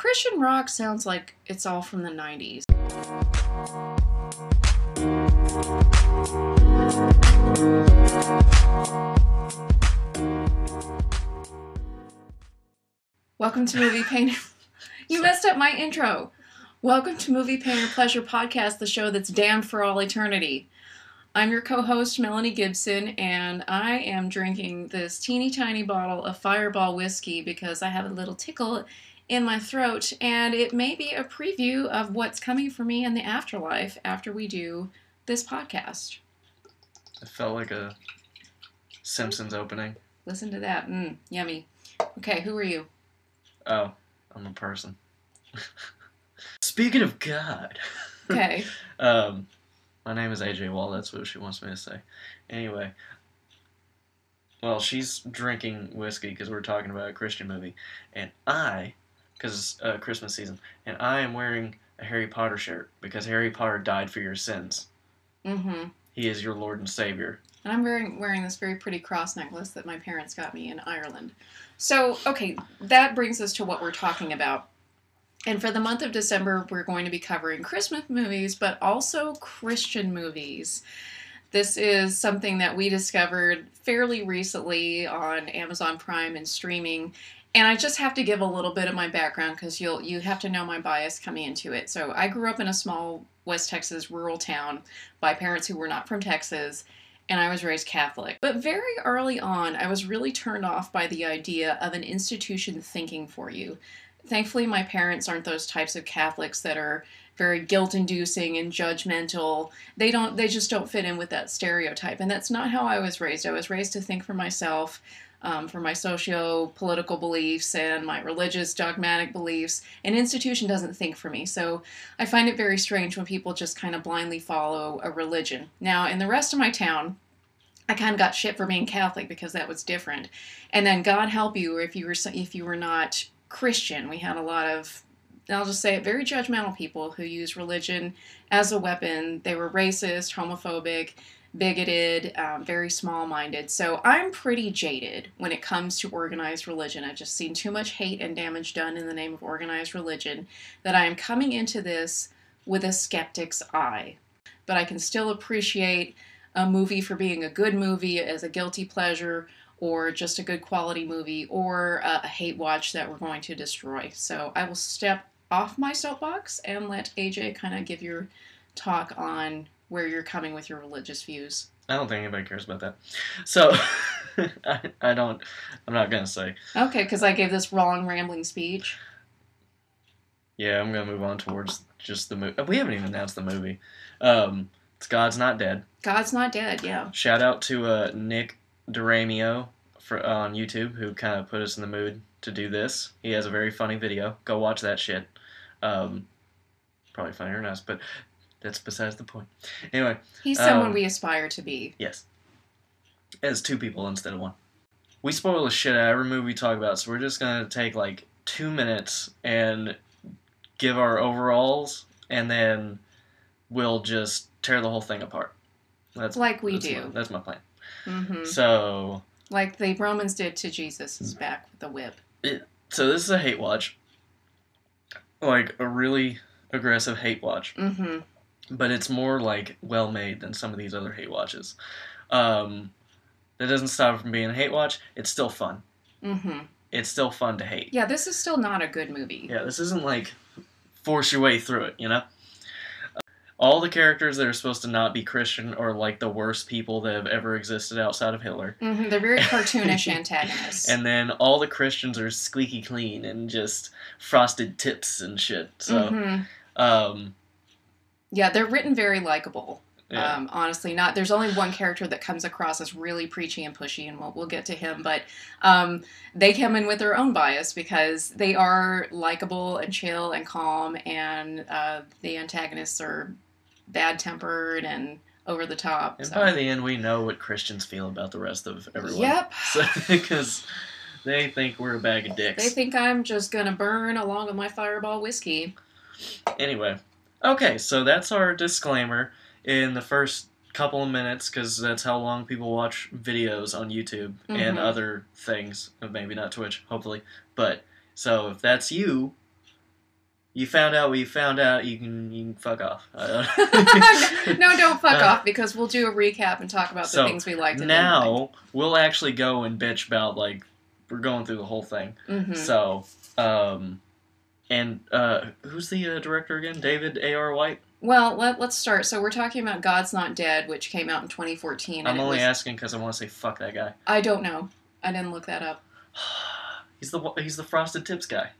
Christian rock sounds like it's all from the 90s. Welcome to Movie Painter. you messed up my intro. Welcome to Movie Painter Pleasure Podcast, the show that's damned for all eternity. I'm your co host, Melanie Gibson, and I am drinking this teeny tiny bottle of Fireball whiskey because I have a little tickle in my throat, and it may be a preview of what's coming for me in the afterlife after we do this podcast. It felt like a Simpsons opening. Listen to that. Mm, yummy. Okay, who are you? Oh, I'm a person. Speaking of God. Okay. um, my name is AJ Wall. That's what she wants me to say. Anyway. Well, she's drinking whiskey because we're talking about a Christian movie, and I, because uh, Christmas season, and I am wearing a Harry Potter shirt because Harry Potter died for your sins. Mm-hmm. He is your Lord and Savior. And I'm wearing wearing this very pretty cross necklace that my parents got me in Ireland. So, okay, that brings us to what we're talking about. And for the month of December, we're going to be covering Christmas movies, but also Christian movies. This is something that we discovered fairly recently on Amazon Prime and streaming. And I just have to give a little bit of my background because you'll you have to know my bias coming into it. So I grew up in a small West Texas rural town by parents who were not from Texas, and I was raised Catholic. But very early on, I was really turned off by the idea of an institution thinking for you. Thankfully, my parents aren't those types of Catholics that are very guilt-inducing and judgmental. They don't they just don't fit in with that stereotype. And that's not how I was raised. I was raised to think for myself. Um, for my socio political beliefs and my religious dogmatic beliefs. An institution doesn't think for me. So I find it very strange when people just kind of blindly follow a religion. Now, in the rest of my town, I kind of got shit for being Catholic because that was different. And then God help you if you were if you were not Christian. We had a lot of I'll just say it, very judgmental people who use religion as a weapon. They were racist, homophobic, bigoted, um, very small minded. So I'm pretty jaded when it comes to organized religion. I've just seen too much hate and damage done in the name of organized religion that I am coming into this with a skeptic's eye. But I can still appreciate a movie for being a good movie as a guilty pleasure or just a good quality movie or a, a hate watch that we're going to destroy. So I will step off my soapbox and let AJ kind of give your talk on where you're coming with your religious views. I don't think anybody cares about that. So, I, I don't, I'm not to say. Okay, because I gave this wrong rambling speech. Yeah, I'm to move on towards just the movie. We haven't even announced the movie. Um, it's God's Not Dead. God's Not Dead, yeah. Shout out to uh, Nick Duramio for, on YouTube who kind of put us in the mood to do this. He has a very funny video. Go watch that shit. Um, probably funnier than us, but that's besides the point. Anyway, He's someone Um, we aspire to be. yes. As two people instead of one. We spoil the shit out of every movie we talk about, so we're just gonna take like two minutes and give our overalls, and then we'll just tear the whole thing apart. That's Like we that's do. My, that's my plan. hmm So, Like the Romans did to Jesus' is back with the whip. so this is a hate watch, like a really aggressive hate watch. hmm but it's more like well made than some of these other hate watches. Um, that doesn't stop it from being a hate watch. It's still fun. hmm It's still fun to hate. Yeah, this is still not a good movie. Yeah, this isn't like force your way through it, you know? All the characters that are supposed to not be Christian are like the worst people that have ever existed outside of Hitler. hmm They're very cartoonish antagonists. And then all the Christians are squeaky clean and just frosted tips and shit. So, Mhm. um, Yeah, they're written very likable. yeah. Um, honestly, not there's only one character that comes across as really preachy and pushy, and we'll, we'll get to him. But um, they come in with their own bias because they are likable and chill and calm, and uh, the antagonists are bad tempered and over the top. and so. by the end, we know what Christians feel about the rest of everyone. Yep. So, because they think we're a bag of dicks. They think I'm just gonna burn along with my fireball whiskey. Anyway, okay, so that's our disclaimer in the first couple of minutes because that's how long people watch videos on YouTube and Mhm. other things. Maybe not Twitch, hopefully. But so if that's you, You found out what you found out. You can you can fuck off. Don't- no, don't fuck Uh, off because we'll do a recap and talk about So, the things we liked. and didn't like. now we'll actually go and bitch about like we're going through the whole thing. Mhm. So, um, and uh, who's the uh, director again? David A. R. White. Well, let, let's start. So we're talking about God's Not Dead, which came out in 2014. and I'm only was- asking because I want to say fuck that guy. I don't know. I didn't look that up. He's the he's the frosted tips guy.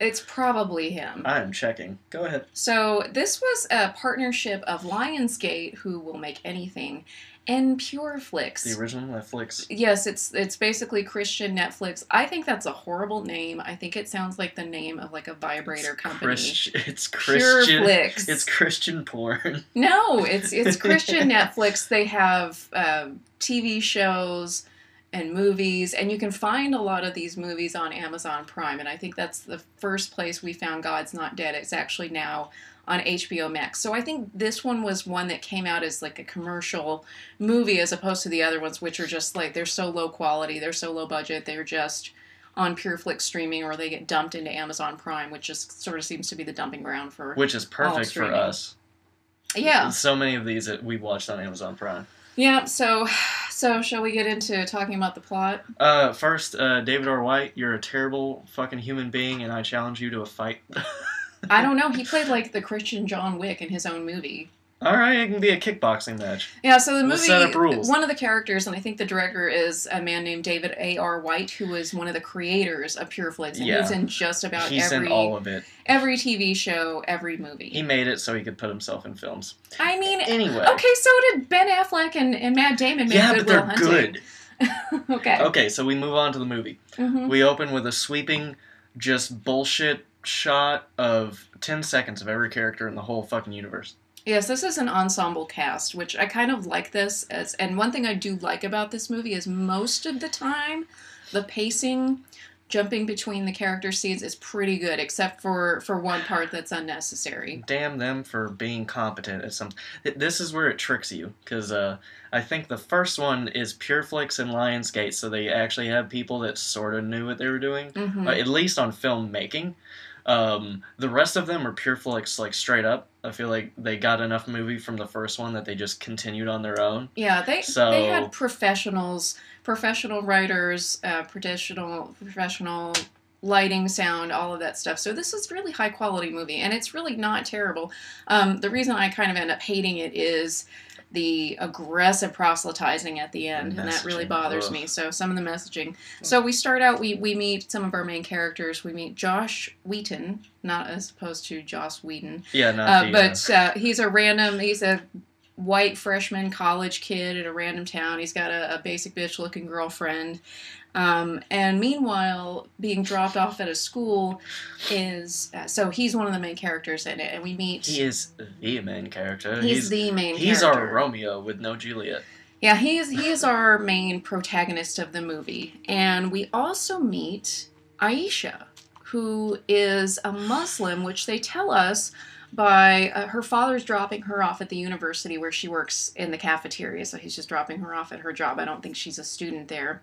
It's probably him. I am checking. Go ahead. So this was a partnership of Lionsgate, who will make anything, and Pureflix. The original Netflix. Yes, it's it's basically Christian Netflix. I think that's a horrible name. I think it sounds like the name of like a vibrator It's company. Christ- it's Christian. Pureflix. It's Christian porn. No, it's it's Christian Netflix. They have um, TV shows and movies, and you can find a lot of these movies on Amazon Prime. And I think that's the first place we found God's Not Dead. It's actually now on HBO Max. So I think this one was one that came out as like a commercial movie as opposed to the other ones, which are just like they're so low quality, they're so low budget, they're just on PureFlix streaming or they get dumped into Amazon Prime, which just sort of seems to be the dumping ground for. Which is perfect for us. yeah. So many of these that we've watched on Amazon Prime. Yeah, so so shall we get into talking about the plot? Uh, first, uh, David R. White, you're a terrible fucking human being, and I challenge you to a fight. I don't know. He played like the Christian John Wick in his own movie. All right, it can be a kickboxing match. Yeah, so the movie set up rules. one of the characters and I think the director is a man named David A. R. White who was one of the creators of Pureflix and Yeah. he's in just about He's every in all of it. every TV show, every movie. He made it so he could put himself in films. I mean Anyway. Okay, so did Ben Affleck and, and Matt Damon make yeah, Good but they're Hunting. good. okay. Okay, so we move on to the movie. Mhm. We open with a sweeping, just bullshit shot of 10 seconds of every character in the whole fucking universe. Yes, this is an ensemble cast, which I kind of like this as and one thing I do like about this movie is most of the time the pacing jumping between the character scenes is pretty good except for for one part that's unnecessary. Damn them for being competent at some. This is where it tricks you, because uh, I think the first one is Pureflix and Lionsgate, so they actually have people that sort of knew what they were doing, Mhm. uh, at least on filmmaking. Um, the rest of them are Pureflix, like straight up. I feel like they got enough movie from the first one that they just continued on their own. Yeah, they So- they had professionals, professional writers, uh, professional professional lighting, sound, all of that stuff. So this is really high quality movie, and it's really not terrible. Um, the reason I kind of end up hating it is the aggressive proselytizing at the end, and that really bothers ugh. me. So some of the messaging. So we start out, we we meet some of our main characters. We meet Josh Wheaton, not as opposed to Joss Whedon. Yeah, not Uh, the, but uh, he's a random. He's a white freshman college kid at a random town. He's got a, a basic bitch looking girlfriend. Um, and meanwhile, being dropped off at a school is uh, so he's one of the main characters in it, and we meet. he is the main character. he's, He's the main. he's character. our Romeo with no Juliet. Yeah, he is he is our main protagonist of the movie. And we also meet Aisha, who is a Muslim, which they tell us by uh, her father's dropping her off at the university where she works in the cafeteria. So he's just dropping her off at her job. I don't think she's a student there.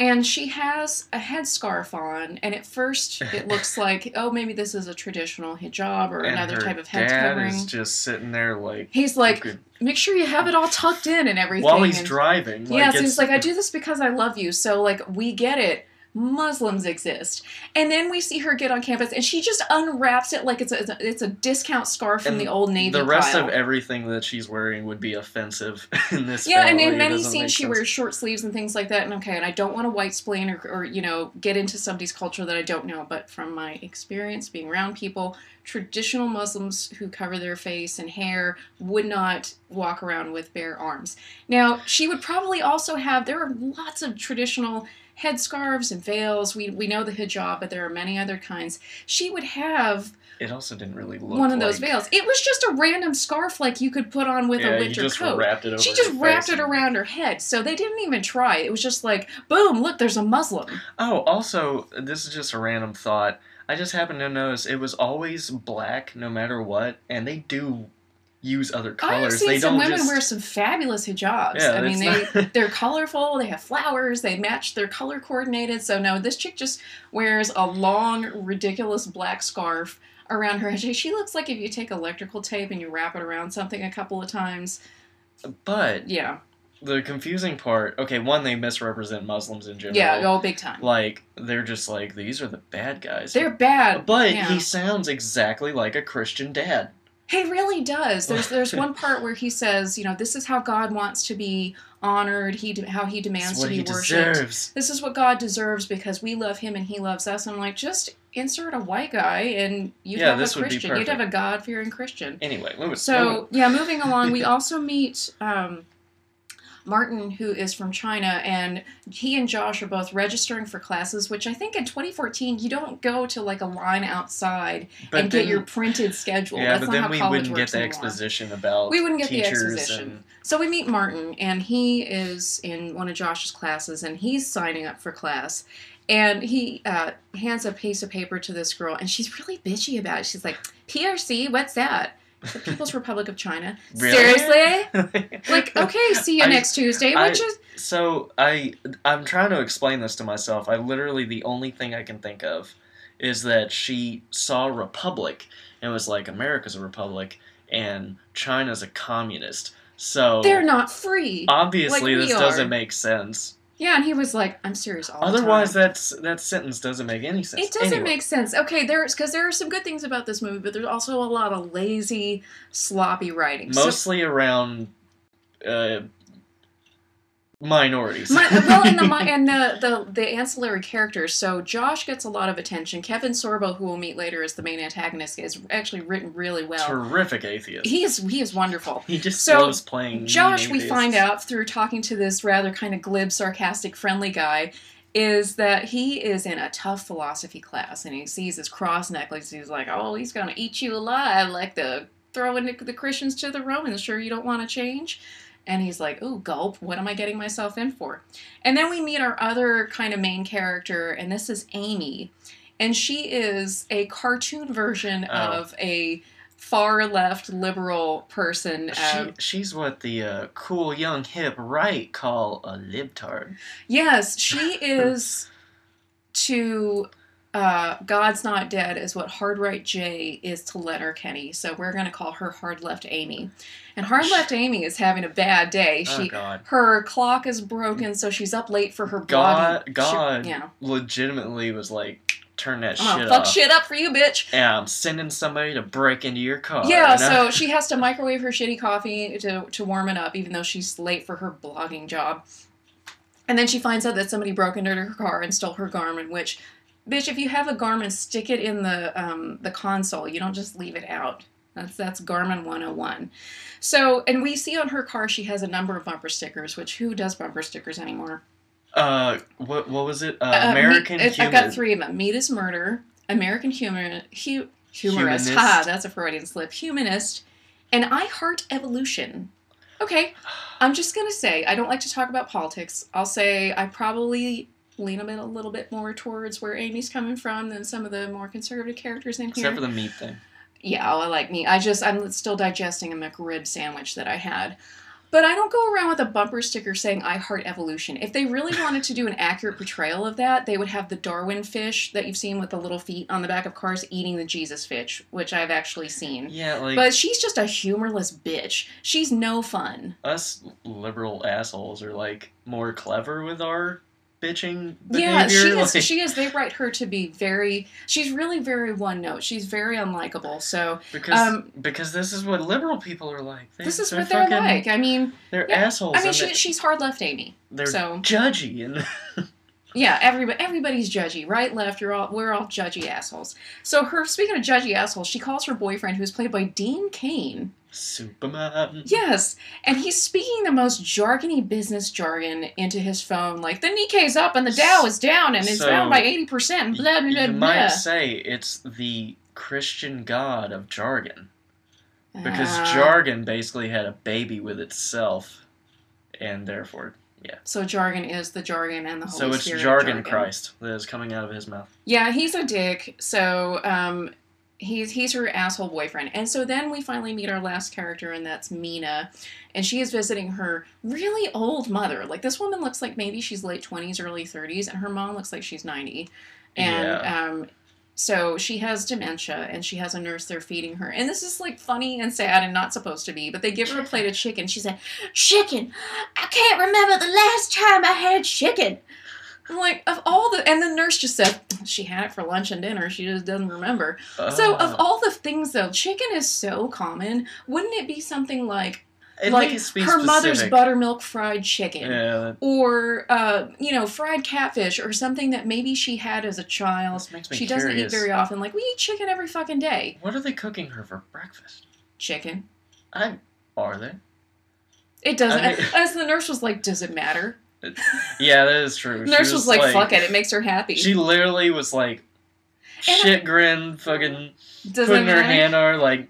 And she has a headscarf on, and at first it looks like, oh, maybe this is a traditional hijab or and another her type of head dad covering. is just sitting there like He's like, good- make sure you have it all tucked in and everything. while he's and- driving. Like, yeah, so he's like, I do this because I love you. So, like, we get it. Muslims exist. And then we see her get on campus and she just unwraps it like it's a, it's a discount scarf from And the old Navy the rest pile. of everything that she's wearing would be offensive in this. yeah, and in many scenes she wears short sleeves and things like that. And okay, and I don't want to white splain or, or you know get into somebody's culture that I don't know, but from my experience being around people, traditional Muslims who cover their face and hair would not walk around with bare arms. Now she would probably also have. There are lots of traditional headscarves and veils. We we know the hijab, but there are many other kinds. She would have It also didn't really look one of those like- veils. It was just a random scarf like you could put on with yeah, a winter just coat. wrapped it over. She just wrapped it and- around her head, so they didn't even try. It was just like, boom, look, there's a Muslim. Oh, also, this is just a random thought. I just happened to notice it was always black, no matter what, and they do use other colors. I've seen They some women just wear some fabulous hijabs. Yeah, I mean, they not- they're colorful. They have flowers. They match. They're color coordinated. So no, this chick just wears a long, ridiculous black scarf around her head. She- She looks like if you take electrical tape and you wrap it around something a couple of times. But Yeah, the confusing part, okay, one they misrepresent Muslims in general. yeah, all big time. Like they're just like these are the bad guys. They're bad. but yeah. he sounds exactly like a Christian dad. He really does. There's there's one part where he says, you know, this is how God wants to be honored. He de- how he demands to be worshipped. deserves. This is what God deserves because we love Him and He loves us. I'm like, just insert a white guy and you'd Yeah, have a Christian. You'd have a. God fearing Christian. Anyway, move it. So yeah, moving along, we also meet um, Martin, who is from China, and he and Josh are both registering for classes. Which I think in 2014 you don't go to like a line outside but and then, get your printed schedule. yeah, That's but not then we wouldn't get the anymore. exposition about We wouldn't get the exposition. and So we meet Martin, and he is in one of Josh's classes, and he's signing up for class. And he uh, hands a piece of paper to this girl, and she's really bitchy about it. She's like, "PRC, what's that?" The People's Republic of China. Really? Seriously? Like, okay, see you I- next Tuesday. I- Which is So I I'm trying to explain this to myself. I literally the only thing I can think of is that she saw Republic and was like America's a republic and China's a communist. So they're not free. obviously like this doesn't make sense. Yeah, and he was like, "I'm serious all Otherwise the time." that's that sentence doesn't make any sense. It doesn't Anyway, make sense. Okay, there's because there are some good things about this movie, but there's also a lot of lazy, sloppy writing. So- mostly around uh, minorities. My, well, and the and the, the the ancillary characters. So Josh gets a lot of attention. Kevin Sorbo, who we'll meet later as the main antagonist, is actually written really well. Terrific atheist. He is he is wonderful. He just So, loves playing. Josh, we find out through talking to this rather kind of glib, sarcastic, friendly guy, is that he is in a tough philosophy class and he sees this cross necklace. He's like, oh, he's going to eat you alive, like the throwing the, the Christians to the Romans. Sure, you don't want to change? And he's like, oh, gulp, what am I getting myself in for? And then we meet our other kind of main character, and this is Amy. And she is a cartoon version Oh. of a far left liberal person. She, um, she's what the uh, cool young hip right call a libtard. Yes, she is to uh, God's Not Dead is what Hard Right J is to Leonard Kenny. So we're going to call her Hard Left Amy. And Hard Left Amy is having a bad day. Oh She God! her clock is broken, so she's up late for her God. She- God, yeah. legitimately was like, turn that Oh, shit fuck off. shit up for you, bitch. And I'm sending somebody to break into your car. Yeah, and I- so she has to microwave her shitty coffee to, to warm it up, even though she's late for her blogging job. And then she finds out that somebody broke into her car and stole her Garmin, which, bitch, if you have a Garmin, stick it in the um, the console. You don't just leave it out. That's that's Garmin 101. So, and we see on her car she has a number of bumper stickers, which who does bumper stickers anymore? uh, what what was it? Uh, Uh, American Human. I've got three of them. Meat is murder. American humor, hu- humorist. Humanist. Ha, that's a Freudian slip. Humanist, and I heart evolution. Okay, I'm just gonna say I don't like to talk about politics. I'll say I probably lean a, bit, a little bit more towards where Amy's coming from than some of the more conservative characters in here. Except for the meat thing. Yeah, I like me. I just I'm still digesting a McRib sandwich that I had. But I don't go around with a bumper sticker saying I heart evolution. If they really wanted to do an accurate portrayal of that, they would have the Darwin fish that you've seen with the little feet on the back of cars eating the Jesus fish, which I've actually seen. Yeah, like But she's just a humorless bitch. She's no fun. us liberal assholes are like more clever with our bitching behavior. Yeah, she is. like, She is. They write her to be very. She's really very one note. She's very unlikable. So because um, because this is what liberal people are like. They, this is they're what they're fucking- like. I mean, They're Yeah, assholes. I mean, she, they, she's hard left Amy. they're so- judgy and Yeah, everybody everybody's judgy. Right, left, you're all we're all judgy assholes. So her speaking of judgy assholes, she calls her boyfriend, who's played by Dean Cain. Superman. Yes, and he's speaking the most jargony business jargon into his phone, like the Nikkei's up and the Dow is down and it's So, down by eighty percent. Blah blah blah. You blah. might say it's the Christian god of jargon because Ah, jargon basically had a baby with itself, and therefore, So jargon is the jargon and the Holy Spirit. so it's Spirit jargon, Christ that is coming out of his mouth. Yeah, he's a dick. So um, he's he's her asshole boyfriend. And so then we finally meet our last character, and that's Mina, and she is visiting her really old mother. Like this woman looks like maybe she's late twenties, early thirties, and her mom looks like she's ninety. And Yeah. um, so she has dementia, and she has a nurse there feeding her. And this is like funny and sad and not supposed to be, but they give her a plate of chicken. She said, "Chicken, I can't remember the last time I had chicken." I'm like, of all the, and the nurse just said she had it for lunch and dinner. She just doesn't remember. So, of Uh, all the things though, chicken is so common. Wouldn't it be something like like make it be her mother's buttermilk fried chicken, Yeah, or uh, you know, fried catfish, or something that maybe she had as a child. this makes me She doesn't eat very often. Like we eat chicken every fucking day. What are they cooking her for breakfast? Chicken. I are they? It doesn't. I mean- as the nurse was like, "Does it matter?" Yeah, that is true. She nurse was, like, "Fuck it, it makes her happy." She literally was like, And I- shit grin, fucking putting her hand on her, like,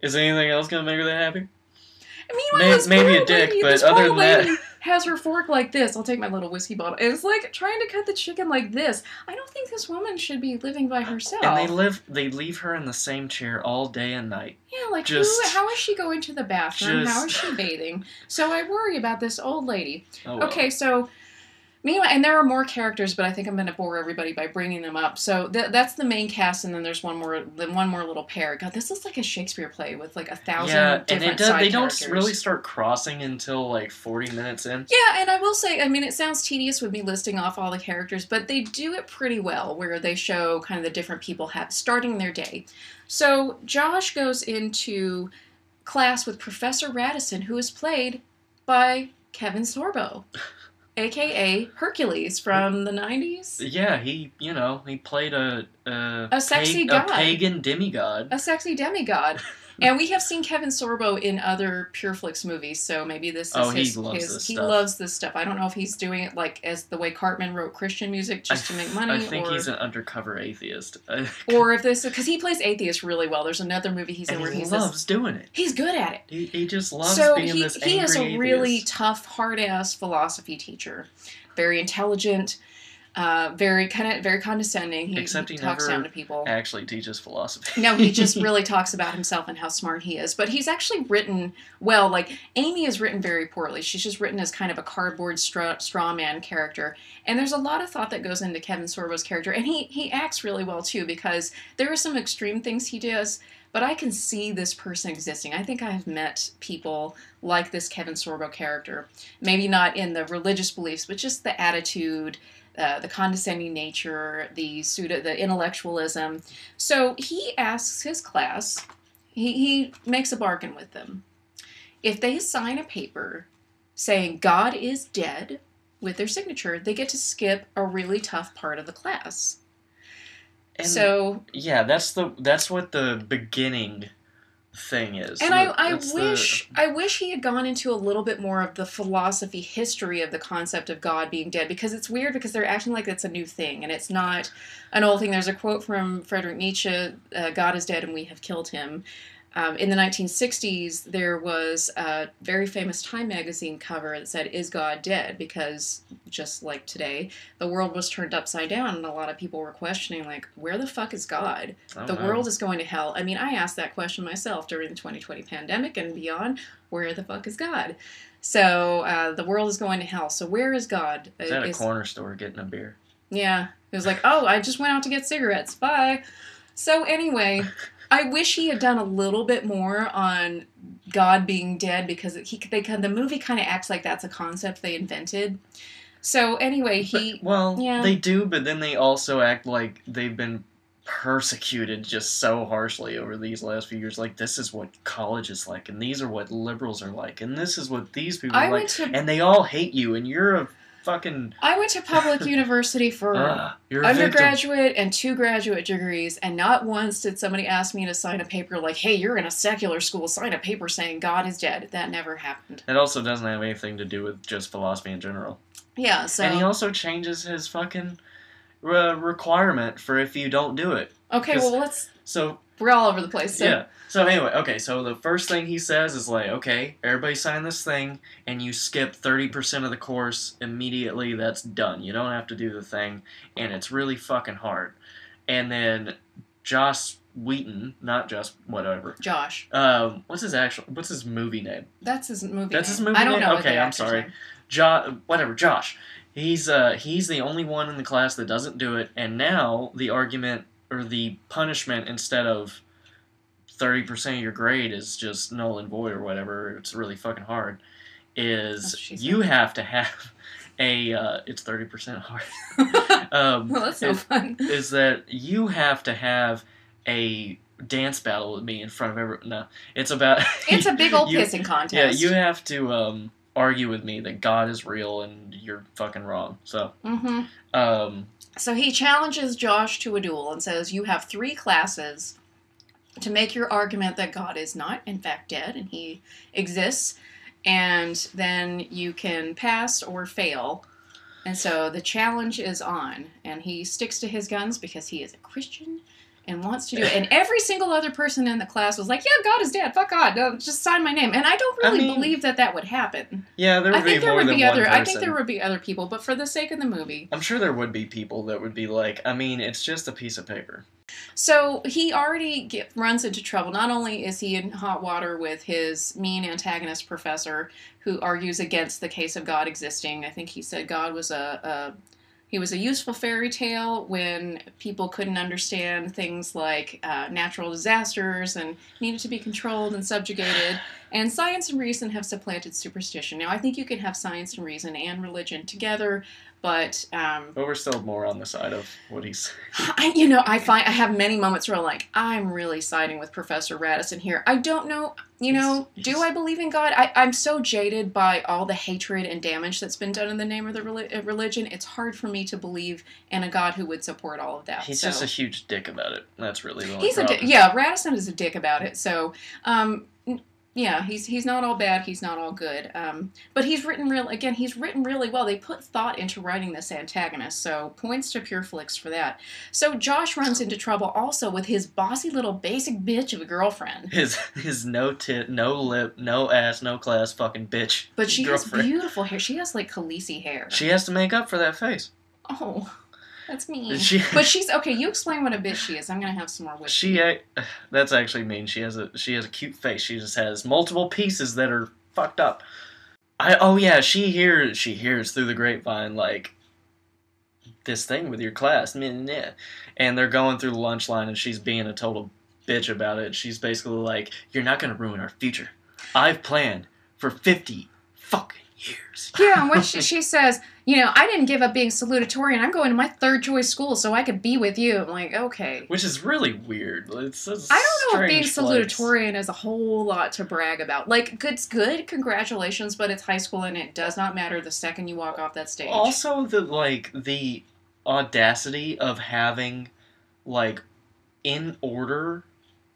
is anything else gonna make her that happy? Meanwhile, May- maybe a dick, lady, but other than that- has her fork like this. I'll take my little whiskey bottle. And it's like trying to cut the chicken like this. I don't think this woman should be living by herself. And they live, they leave her in the same chair all day and night. yeah, like just- who? How is she going to the bathroom? How is she bathing? So I worry about this old lady. Oh, well. Okay, so meanwhile, and there are more characters, but I think I'm going to bore everybody by bringing them up. So th- that's the main cast, and then there's one more, then one more little pair. God, this is like a Shakespeare play with like a thousand Yeah, and different it does, they don't really start crossing until like 40 minutes in. Yeah, and I will say, I mean, it sounds tedious with me listing off all the characters, but they do it pretty well, where they show kind of the different people have starting their day. So Josh goes into class with Professor Radisson, who is played by Kevin Sorbo, aka Hercules from the '90s. Yeah, he, you know, he played a a, A sexy god. a pagan demigod. A sexy demigod. And we have seen Kevin Sorbo in other Pureflix movies, so maybe this is Oh, he his. loves his this he stuff. loves this stuff. I don't know if he's doing it like as the way Cartman wrote Christian music just to make money, I think or he's an undercover atheist. or if this because he plays atheist really well. There's another movie he's in and where he he's loves this, doing it. he's good at it. He, he just loves so being he this he is a angry really tough, hard ass philosophy teacher, very intelligent, uh, very kind of very condescending. He, Except he talks never down to people. actually teaches philosophy. No, he just really talks about himself and how smart he is. But he's actually written well. Like Amy is written very poorly. She's just written as kind of a cardboard straw, straw man character. And there's a lot of thought that goes into Kevin Sorbo's character, and he he acts really well too because there are some extreme things he does. But I can see this person existing. I think I have met people like this Kevin Sorbo character. Maybe not in the religious beliefs, but just the attitude, uh, the condescending nature, the pseudo, the intellectualism. So he asks his class, he, he makes a bargain with them. If they sign a paper saying God is dead with their signature, they get to skip a really tough part of the class. And so, yeah, that's the that's what the beginning thing is. and I, I that's the- wish I wish he had gone into a little bit more of the philosophy history of the concept of God being dead because it's weird because they're acting like it's a new thing and it's not an old thing. There's a quote from Friedrich Nietzsche: uh, "God is dead and we have killed him." Um, in the 1960s, there was a very famous Time magazine cover that said, Is God dead? Because just like today, the world was turned upside down, and a lot of people were questioning, like, where the fuck is God? The world is going to hell. I mean, I asked that question myself during the 2020 pandemic and beyond where the fuck is God? So uh, the world is going to hell. So where is God? Is at a Is- corner store getting a beer. yeah. It was like, oh, I just went out to get cigarettes. Bye. So anyway, I wish he had done a little bit more on God being dead because he they the movie kind of acts like that's a concept they invented. So anyway, he But- well, yeah. they do, but then they also act like they've been persecuted just so harshly over these last few years. Like this is what college is like, and these are what liberals are like, and this is what these people I are like, to and they all hate you, and you're a fucking I went to public university for uh, you're a victim. undergraduate and two graduate degrees, and not once did somebody ask me to sign a paper like, "Hey, you're in a secular school. Sign a paper saying God is dead." That never happened. It also doesn't have anything to do with just philosophy in general. Yeah. So And he also changes his fucking uh, requirement for if you don't do it. okay, well let's. So We're all over the place. So yeah. So anyway, okay. So the first thing he says is like, okay, everybody sign this thing, and you skip thirty percent of the course immediately. That's done. You don't have to do the thing, and it's really fucking hard. And then Josh Wheaton, not just whatever. Josh. Um, what's his actual? What's his movie name? That's his movie. That's name. his movie I don't name? know. Okay, I'm sorry. Josh. Whatever, Josh. He's uh he's the only one in the class that doesn't do it, and now the argument or the punishment instead of thirty percent of your grade is just null and void or whatever. It's really fucking hard. Is she you have to have a uh, it's thirty percent hard. um, well, that's no it- fun. is that you have to have a dance battle with me in front of everyone. No, it's about It's a big old you- pissing contest. yeah, you have to um, argue with me that God is real and you're fucking wrong. So, hmm um, So he challenges Josh to a duel and says, You have three classes to make your argument that God is not, in fact, dead and he exists, and then you can pass or fail. And so the challenge is on, and he sticks to his guns because he is a Christian and wants to do it. And every single other person in the class was like, "Yeah, God is dead. Fuck God. No, just sign my name." And I don't I really mean, believe that that would happen. yeah, there would I think be there more would than be one other. I think there would be other people, but for the sake of the movie, I'm sure there would be people that would be like, I mean, it's just a piece of paper. So he already get, runs into trouble. Not only is he in hot water with his mean antagonist professor, who argues against the case of God existing. I think he said God was a, a he was a useful fairy tale when people couldn't understand things like uh, natural disasters and needed to be controlled and subjugated. And science and reason have supplanted superstition. Now, I think you can have science and reason and religion together, but um, But we're still more on the side of what he's. I, you know, I find I have many moments where I'm like, I'm really siding with Professor Radisson here. I don't know, you know, He's- do I believe in God? I, I'm so jaded by all the hatred and damage that's been done in the name of the reli- religion. It's hard for me to believe in a God who would support all of that. He's so. just a huge dick about it. That's really the only he's a problem. di- yeah. Radisson is a dick about it. So, um, yeah, he's he's not all bad. He's not all good. Um, but he's written real again. He's written really well. They put thought into writing this antagonist. So points to Pure Flix for that. So Josh runs into trouble also with his bossy little basic bitch of a girlfriend. His his no tit, no lip, no ass, no class, fucking bitch. But she girlfriend. has beautiful hair. She has like Khaleesi hair. She has to make up for that face. oh, that's mean. She But she's okay. You explain what a bitch she is. I'm gonna have some more whiskey. she uh, that's actually mean. She has a she has a cute face. She just has multiple pieces that are fucked up. I oh yeah, she hears she hears through the grapevine like this thing with your class, and they're going through the lunch line, and she's being a total bitch about it. She's basically like, "You're not gonna ruin our future. I've planned for fifty fucking years." Yeah, and when she, she says, you know, I didn't give up being salutatorian. I'm going to my third choice school so I could be with you. I'm like, okay. Which is really weird. It's I don't know if being place. salutatorian is a whole lot to brag about. Like, good's good, congratulations, but it's high school and it does not matter the second you walk off that stage. Also, the like the audacity of having like in order.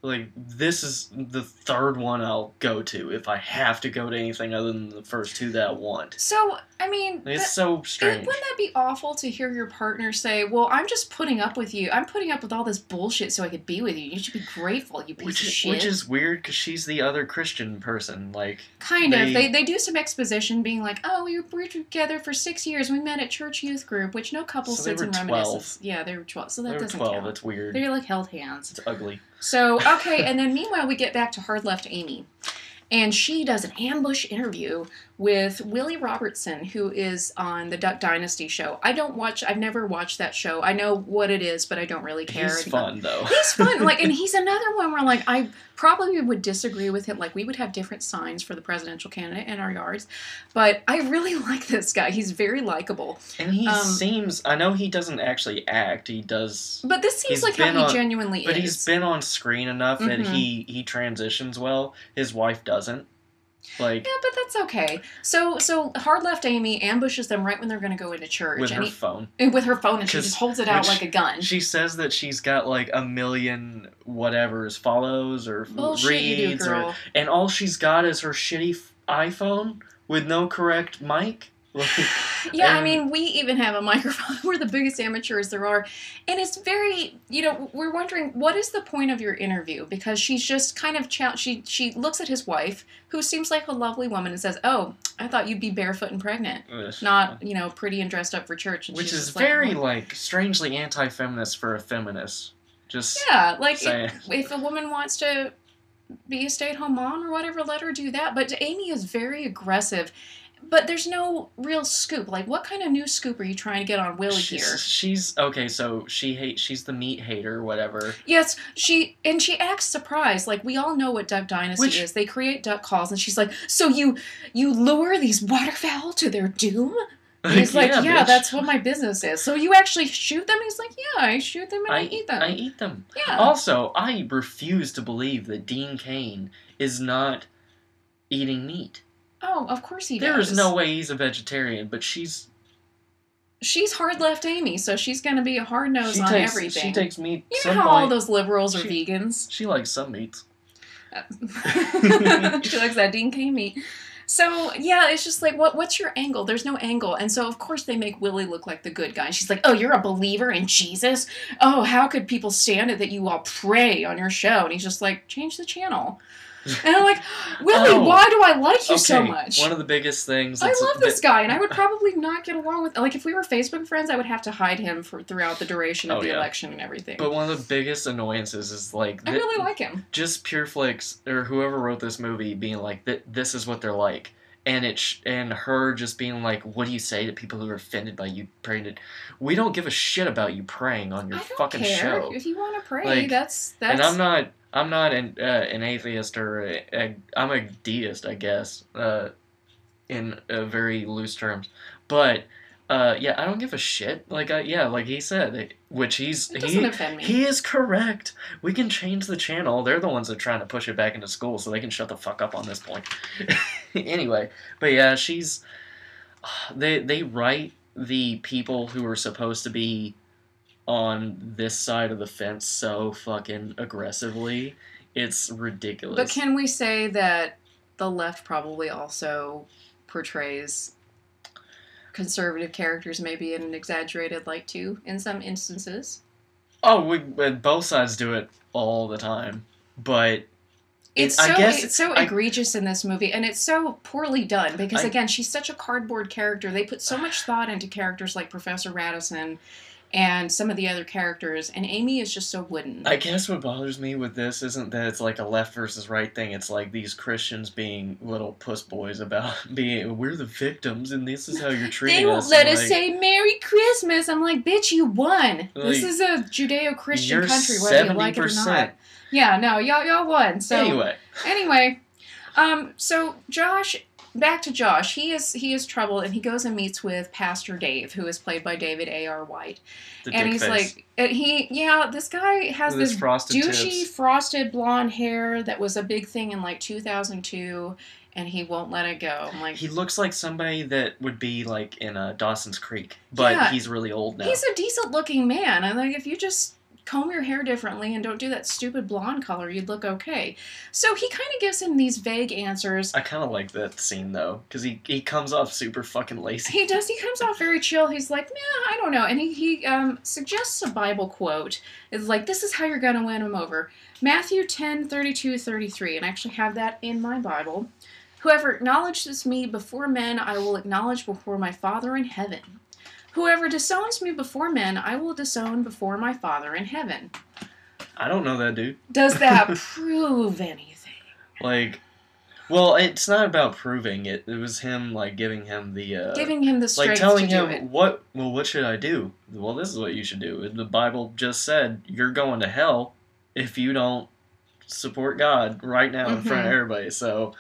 Like this is the third one I'll go to if I have to go to anything other than the first two that I want. so, I mean, It's that- so it- strange. wouldn't that be awful to hear your partner say, "Well, I'm just putting up with you. I'm putting up with all this bullshit so I could be with you. You should be grateful, you piece Which of shit." which is weird because she's the other Christian person. Like, Kind of. They- They, they do some exposition being like, oh, we were together for six years. We met at church youth group, which no couple So sits and reminisces. Yeah, they were 12. So that they were doesn't twelve. count. That's weird. They're like held hands. It's ugly. So, okay, and then meanwhile, we get back to Hard Left Amy. And she does an ambush interview with Willie Robertson, who is on the Duck Dynasty show. I don't watch, I've never watched that show. I know what it is, but I don't really care. He's fun though. He's fun. Like, and he's another one where, like, I probably would disagree with him. Like, we would have different signs for the presidential candidate in our yards, but I really like this guy. He's very likable. And he Um, seems. I know he doesn't actually act. He does. But this seems like how he on- genuinely But is. But he's been on screen enough that Mhm. he he transitions well. His wife doesn't. Like yeah, but that's okay. So, so hard left Amy ambushes them right when they're going to go into church, with and her he, phone. with her phone, and she just holds it out like a gun. She says that she's got like a million whatever's follows or Bullshit, you do, reads, or, and all she's got is her shitty iPhone with no correct mic. Like, Yeah, I mean, we even have a microphone. We're the biggest amateurs there are. And it's very, you know, we're wondering what is the point of your interview because she's just kind of she she looks at his wife, who seems like a lovely woman and says, "Oh, I thought you'd be barefoot and pregnant, oh, ugh. not, you know, pretty and dressed up for church." And which is like, very "Well, like strangely anti-feminist for a feminist. Just Yeah, like saying. if a woman wants to be a stay-at-home mom or whatever, let her do that. But Amy is very aggressive. But there's no real scoop. Like, what kind of new scoop are you trying to get on Willie she's, here? she's okay. So she hate. She's the meat hater, whatever. Yes, she and she acts surprised. Like we all know what Duck Dynasty Which- is. They create duck calls, and she's like, "So you you lure these waterfowl to their doom?" And he's like, "Yeah, that's what my business is." So you actually shoot them? He's like, "Yeah, I shoot them and I, I eat them." I eat them. yeah. Also, I refuse to believe that Dean Cain is not eating meat. Oh, of course he There does. is no way he's a vegetarian, but she's She's hard left Amy, so she's going to be a hard nose she on takes everything. she takes meat. you some know how all those liberals are she- vegans. She likes some meats. she likes that Dean Cain meat. So yeah, it's just like, what? What's your angle? There's no angle, and so of course they make Willie look like the good guy. And she's like, "Oh, you're a believer in Jesus? Oh, how could people stand it that you all pray on your show?" And he's just like, "Change the channel." And I'm like, Willie, Oh. why do I like you okay, so much? one of the biggest things. I love this guy, and I would probably not get along with. Like, if we were Facebook friends, I would have to hide him for throughout the duration of Oh, the yeah. election and everything. But one of the biggest annoyances is like I really like him. just Pure Flix or whoever wrote this movie being like. This is what they're like, and it sh- and her just being like, "What do you say to people who are offended by you praying?" To- we don't give a shit about you praying on your fucking care show. if you want to pray. Like, that's that's. and I'm not. I'm not an uh, an atheist or a, a, I'm a deist, I guess, uh, in uh, very loose terms. But uh, yeah, I don't give a shit. Like, I, yeah, like he said, which he's he, offend me. he is correct. We can change the channel. They're the ones that are trying to push it back into school, so they can shut the fuck up on this point. anyway, but yeah, she's they they write the people who are supposed to be on this side of the fence so fucking aggressively. It's ridiculous. But can we say that the left probably also portrays conservative characters maybe in an exaggerated light too in some instances? oh, we but both sides do it all the time. But It's I so guess it's so I- egregious in this movie and it's so poorly done because I- again she's such a cardboard character. They put so much thought into characters like Professor Radisson and some of the other characters and Amy is just so wooden. I guess what bothers me with this isn't that it's like a left versus right thing. It's like these Christians being little puss boys about being we're the victims and this is how you're treating they won't us. let us like, say Merry Christmas. I'm like, bitch, you won. this is a Judeo-Christian country, whether you like it or not. Yeah, no, y'all y'all won. So anyway, anyway, um, so Josh, back to Josh. He is he is troubled, and he goes and meets with Pastor Dave, who is played by David A. R. White, the and he's face like, and he yeah, this guy has with this frosted douchey tips. frosted blonde hair that was a big thing in like 2002, and he won't let it go. I'm like, He looks like somebody that would be like in a Dawson's Creek, but Yeah. he's really old now. He's a decent looking man. I'm like, if you just comb your hair differently and don't do that stupid blonde color, you'd look okay. So he kind of gives him these vague answers. I kind of like that scene though, because he he comes off super fucking lazy. He does. He comes off very chill. He's like, nah, I don't know. And he, he um, suggests a Bible quote. It's like, this is how you're going to win him over. Matthew 10, 32, 33. And I actually have that in my Bible. Whoever acknowledges me before men, I will acknowledge before my Father in heaven. Whoever disowns me before men, I will disown before my Father in heaven. I don't know that dude. Does that prove anything? Like, well, it's not about proving it. It was him like giving him the uh, Giving him the strength like telling him what well what should i do well this is what you should do the bible just said you're going to hell if you don't support god right now in front of Mhm. everybody so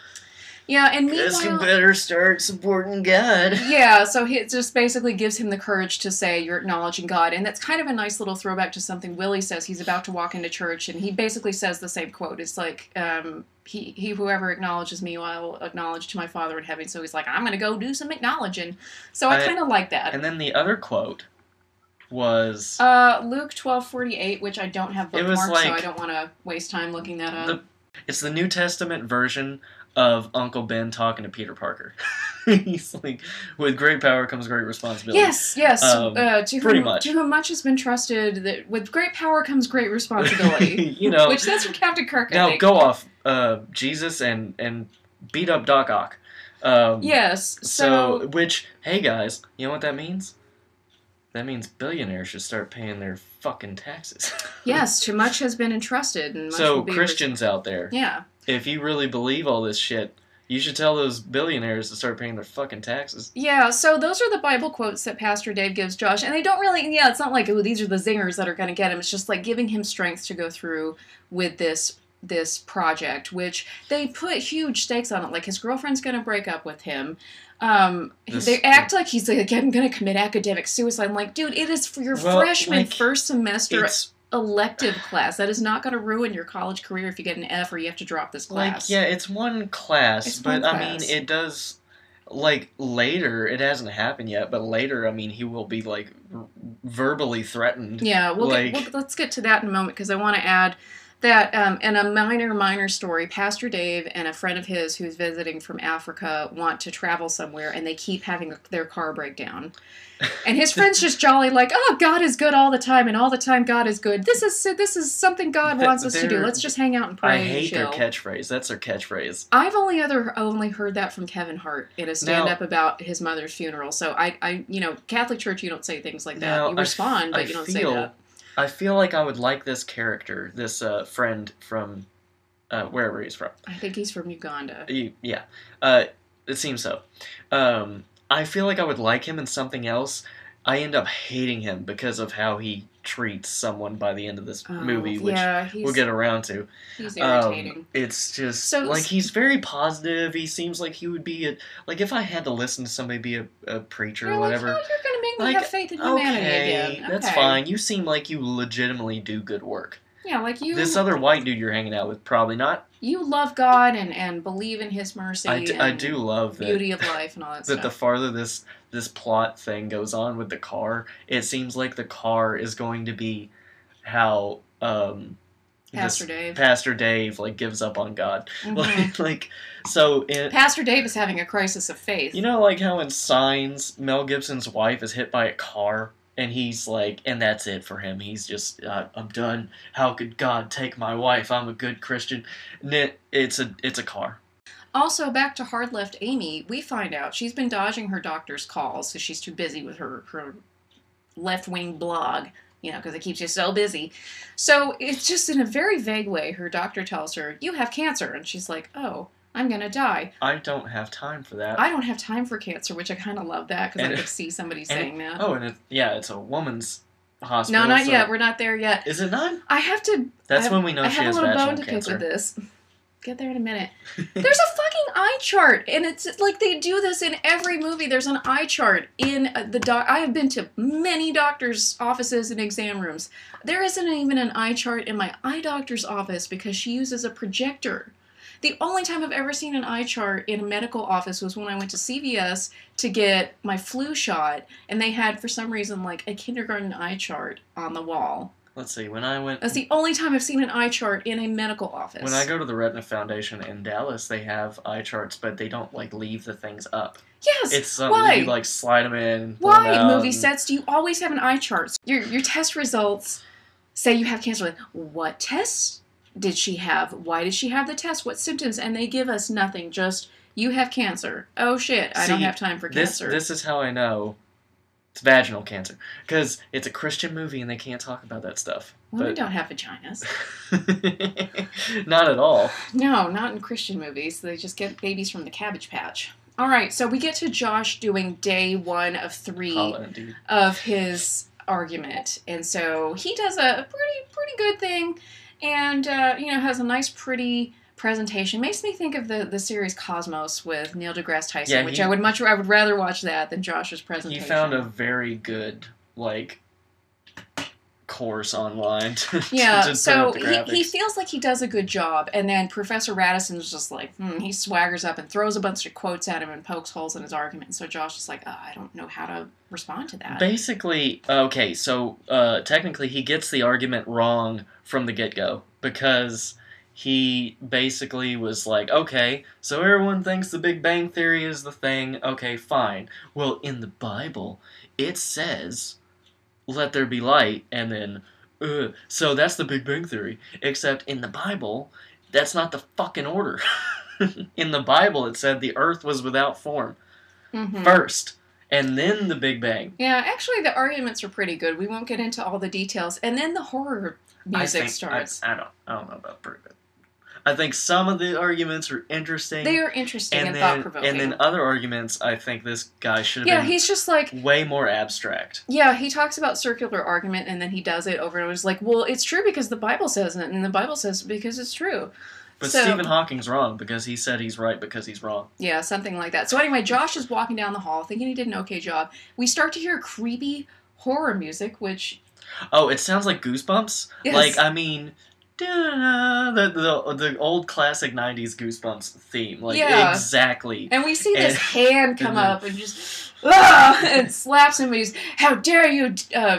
Yeah, and guess you better start supporting god Yeah, so it just basically gives him the courage to say you're acknowledging God, and that's kind of a nice little throwback to something Willie says. He's about to walk into church, and he basically says the same quote. It's like, um, "He, he, whoever acknowledges me, I will acknowledge to my Father in heaven." So he's like, "I'm gonna go do some acknowledging." So I, I- kind of like that. and then the other quote was Uh, Luke twelve forty eight, which I don't have bookmarked, so I don't want to waste time looking that up. The- it's the new testament version of uncle ben talking to peter parker he's like with great power comes great responsibility Yes, yes. Um, uh, to pretty whom, much. To whom much has been trusted, that with great power comes great responsibility. you know Which that's from Captain Kirk. I now go off uh jesus and and beat up doc ock um Yes. So, So, which, hey guys, you know what that means? that means billionaires should start paying their fucking taxes. Yes, too much has been entrusted, and much so will be Christians out there, Yeah, if you really believe all this shit, you should tell those billionaires to start paying their fucking taxes. yeah. So those are the Bible quotes that Pastor Dave gives Josh, and they don't really. Yeah, it's not like oh these are the zingers that are going to get him. It's just like giving him strength to go through with this this project, which they put huge stakes on it. Like his girlfriend's going to break up with him. Um, This- they act like he's like I'm going to commit academic suicide. I'm like, dude, it is for your Well, freshman like, first semester It's elective class. That is not going to ruin your college career if you get an F or you have to drop this class. like class. yeah, it's one class, It's but one I mean it does like later it hasn't happened yet, but later I mean he will be like r- verbally threatened. Yeah, we'll, Like- get, we'll let's get to that in a moment because I want to add that um, in a minor minor story, Pastor Dave and a friend of his who's visiting from Africa want to travel somewhere, and they keep having their car break down. And his friend's just jolly like, "Oh, God is good all the time, and all the time God is good. This is this is something God wants us to do. Let's just hang out and pray I and hate their catchphrase. That's their catchphrase. I've only other only heard that from Kevin Hart in a stand up about his mother's funeral. So I, I, you know, Catholic Church, you don't say things like that. Now, you I respond, but I you don't feel- say that. I feel like I would like this character, this uh, friend from uh, wherever he's from. I think he's from Uganda. You- Yeah, uh, it seems so. Um, I feel like I would like him in something else. I end up hating him because of how he treats someone by the end of this Oh, movie, which yeah, we'll get around to. he's Um, irritating. it's just So- like he's very positive. He seems like he would be a like if I had to listen to somebody be a, a preacher or like, whatever. "Oh, you're gonna make me Like, have faith in humanity Okay, again. that's fine. You seem like you legitimately do good work. Yeah, like you. This other white dude you're hanging out with probably not. You love God and and believe in His mercy. I, d- I and do love that beauty of life and all that, that the farther this this plot thing goes on with the car, it seems like the car is going to be how um Pastor Dave. Pastor Dave like gives up on God. Mhm. Like like so it Pastor Dave is having a crisis of faith. you know like how in Signs Mel Gibson's wife is hit by a car and he's like and that's it for him. He's just uh, I'm done. How could God take my wife? I'm a good Christian. It, it's a it's a car. Also, back to hard left Amy, we find out she's been dodging her doctor's calls because she's too busy with her, her left wing blog, you know, because it keeps you so busy. So it's just in a very vague way, her doctor tells her, You have cancer. And she's like, Oh, I'm going to die. I don't have time for that. I don't have time for cancer, which I kind of love that because I could see somebody saying that. Oh, and it, yeah, it's a woman's hospital. no, not so- yet. We're not there yet. Is it not? I have to. That's I- when we know I she have has a little bone to pick with this. Get there in a minute. There's a fucking eye chart, and it's like they do this in every movie. There's an eye chart in uh, the doc. I have been to many doctors' offices and exam rooms. There isn't even an eye chart in my eye doctor's office because she uses a projector. The only time I've ever seen an eye chart in a medical office was when I went to CVS to get my flu shot, and they had, for some reason, like a kindergarten eye chart on the wall. Let's see. When I went That's the only time I've seen an eye chart in a medical office. when I go to the Retina Foundation in Dallas, they have eye charts, but they don't like leave the things up. yes. It's something why? you like slide them in. And pull 'em Why out movie sets do you always have an eye chart? Your your test results say you have cancer. What tests did she have? Why did she have the test? What symptoms? And they give us nothing. Just you have cancer. Oh shit! I don't have time for This cancer. this is how I know it's vaginal cancer because it's a Christian movie and they can't talk about that stuff. Women but- don't have vaginas. not at all. No, not in Christian movies. They just get babies from the Cabbage Patch. All right, so we get to Josh doing day one of three. Holla, of his argument, and so he does a pretty pretty good thing, and uh, you know has a nice pretty presentation. Makes me think of the the series Cosmos with Neil deGrasse Tyson, Yeah, which I would much I would rather watch that than Josh's presentation. He found a very good like course online. To, yeah, to so he, he feels like he does a good job, and then Professor Radisson's just like, hmm, he swaggers up and throws a bunch of quotes at him and pokes holes in his argument. So Josh is like, oh, I don't know how to respond to that. Basically, okay, so uh, technically he gets the argument wrong from the get go because he basically was like, okay, so everyone thinks the Big Bang Theory is the thing. Okay, fine. Well, in the Bible, it says, let there be light, and then, uh, so that's the Big Bang Theory. Except in the Bible, that's not the fucking order. in the Bible, it said the earth was without form Mhm. first. and then the Big Bang. Yeah, actually, the arguments are pretty good. We won't get into all the details, and then the horror music I think, starts. I, I don't. I don't know about good. I think some of the arguments are interesting. they are interesting and, and thought provoking. and then other arguments, I think this guy should have yeah, been he's just like, way more abstract. yeah, he talks about circular argument, and then he does it over and over. It's like, well, it's true because the Bible says it, and the Bible says it because it's true. But So- Stephen Hawking's wrong because he said he's right because he's wrong. Yeah, something like that. So anyway, Josh is walking down the hall, thinking he did an okay job. We start to hear creepy horror music, which Oh, it sounds like Goosebumps. Yes. Like I mean, the the the old classic '90s Goosebumps theme. Like Yeah. exactly. And we see this And- hand come up and just ah, and slaps him. And he's, "How dare you uh,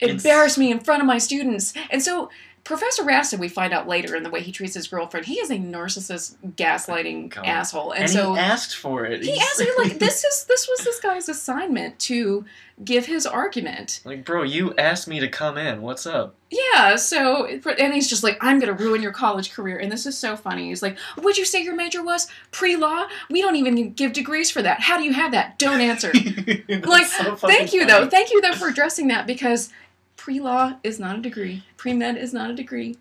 embarrass me in front of my students?" And so Professor Radisson, we find out later in the way he treats his girlfriend, he is a narcissist, gaslighting God. asshole. And, And, so he asked for it. he He's- asked me like, "This is this was this guy's assignment to give his argument." Like, bro, you asked me to come in. What's up? Yeah, so and he's just like, I'm gonna ruin your college career, and this is so funny. He's like, What'd you say your major was? Pre-law? We don't even give degrees for that. How do you have that? Don't answer. Like, so thank you though, thank you though for addressing that because pre-law is not a degree. Pre-med is not a degree.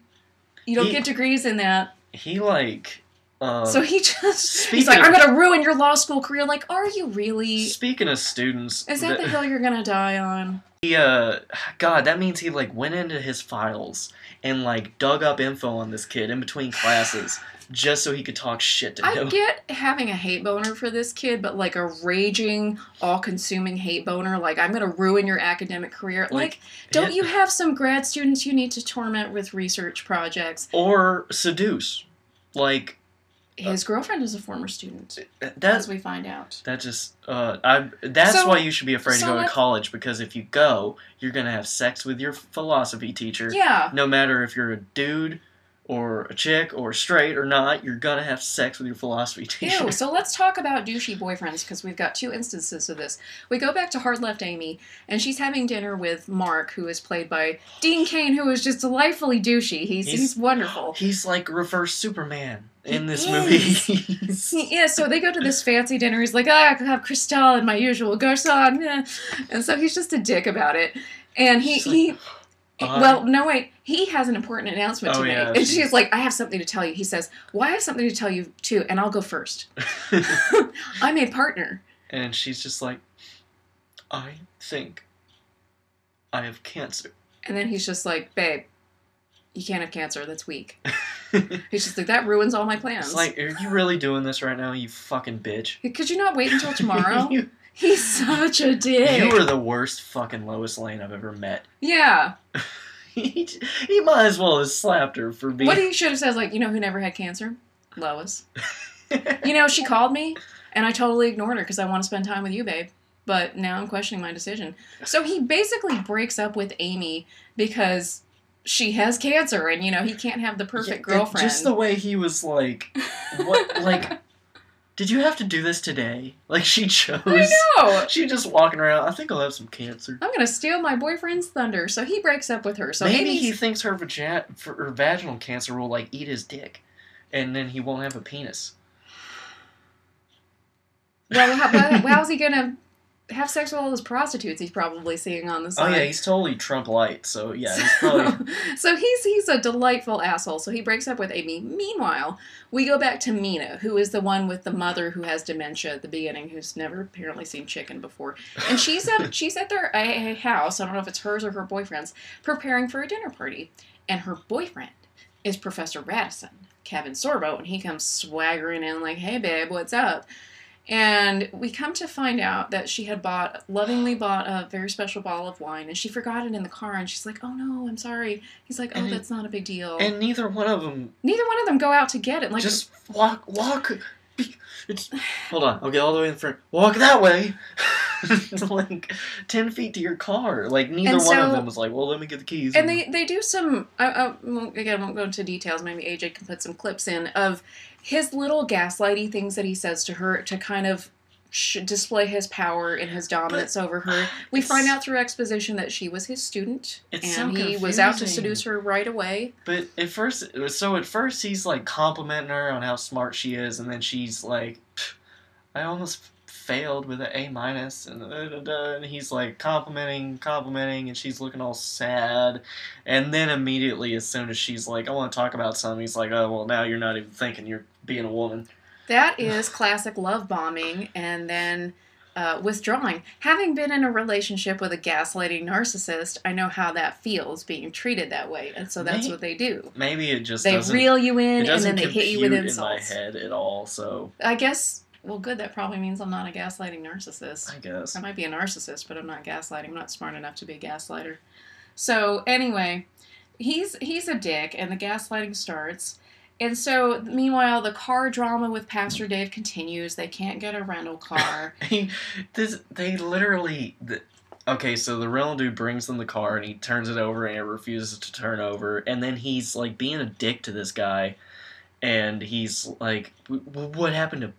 You don't He- get degrees in that. He like. Uh, So he just he's like, of- I'm gonna ruin your law school career. Like, are you really? Speaking of students, Is that the th- hill you're gonna die on? he uh, God, that means he like went into his files and like dug up info on this kid in between classes just so he could talk shit to I him. I get having a hate boner for this kid, but like a raging, all-consuming hate boner, like I'm gonna ruin your academic career. Like, Like, don't hit- you have some grad students you need to torment with research projects? or seduce? Like His girlfriend is a former student, as that's we find out. that just uh, I that's So- why you should be afraid to so go to college because if you go, you're gonna have sex with your philosophy teacher. Yeah, No matter if you're a dude or a chick or straight or not, you're gonna have sex with your philosophy teacher. Ew, so let's talk about douchey boyfriends because we've got two instances of this. We go back to Hard Left Amy, and she's having dinner with Mark, who is played by Dean Cain, who is just delightfully douchey. He's he's, He's- wonderful. He's like reverse Superman in this is. movie. Yeah, so they go to this fancy dinner. He's like, ah, I could have Cristal and my usual garçon. eh." And so he's just a dick about it. And he, like, he "I-" well, no, wait. He has an important announcement Oh, to make. yeah, and she's- she's like, I have something to tell you. He says, Well, I have something to tell you too, and I'll go first. I'm a partner. and she's just like, I think I have cancer. And then he's just like, Babe, you can't have cancer. That's weak. He's just like, That ruins all my plans. It's like, are you really doing this right now, you fucking bitch? Could you not wait until tomorrow? you, he's such a dick. you are the worst fucking Lois Lane I've ever met. yeah. he, he might as well have slapped her for being. What he should have said is like, you know who never had cancer? Lois. You know, she called me and I totally ignored her because I want to spend time with you, babe. But now I'm questioning my decision. So he basically breaks up with Amy because she has cancer and, you know, he can't have the perfect Yeah, girlfriend. Just the way he was like, what? Like, did you have to do this today? Like she chose. I know. She just walking around. I think I'll have some cancer. I'm going to steal my boyfriend's thunder. So he breaks up with her. So Maybe Amy's- he thinks her, vagi- her vaginal cancer will like eat his dick, and then he won't have a penis. Well, how, how's he going to have sex with all those prostitutes he's probably seeing on the side. Oh yeah, he's totally Trump light. So yeah, he's probably. so he's he's a delightful asshole. So he breaks up with Amy. Meanwhile, we go back to Mina, who is the one with the mother who has dementia at the beginning, who's never apparently seen chicken before, and she's at she's at their a, house. I don't know if it's hers or her boyfriend's, preparing for a dinner party, and her boyfriend is Professor Radisson, Kevin Sorbo, and he comes swaggering in like, "Hey, babe, what's up?" And we come to find out that she had bought, lovingly bought a very special bottle of wine, and she forgot it in the car. And she's like, "Oh no, I'm sorry." He's like, "Oh, And it- that's not a big deal." and neither one of them Neither one of them go out to get it. Like, just walk walk. It's, hold on, I'll get all the way in front. Walk that way. like ten feet to your car. Like neither And one of them was like, well, let me get the keys. and they they do some. I, I won't, again, I won't go into details. Maybe AJ can put some clips in of his little gaslighty things that he says to her to kind of sh- display his power and his dominance over her. We find out through exposition that she was his student, and so he was out to seduce her right away. But at first, so at first he's like complimenting her on how smart she is, and then she's like, "I almost failed with an A minus, and, and he's like complimenting, complimenting, and she's looking all sad. And then immediately, as soon as she's like, "I want to talk about something," he's like, "Oh well, now you're not even thinking. You're being a woman." That is classic love bombing and then uh, withdrawing. Having been in a relationship with a gaslighting narcissist, I know how that feels being treated that way. And so that's May- what they do. Maybe it just They reel you in and then they hit you with compute in my head at all. So I guess, well, good. That probably means I'm not a gaslighting narcissist. I guess. I might be a narcissist, but I'm not gaslighting. I'm not smart enough to be a gaslighter. So anyway, he's he's a dick, and the gaslighting starts. And so, meanwhile, the car drama with Pastor Dave continues. They can't get a rental car. This, they literally. The, okay, so the rental dude brings them the car and he turns it over and it refuses to turn over. And then he's like being a dick to this guy. And he's like, "W- w- What happened to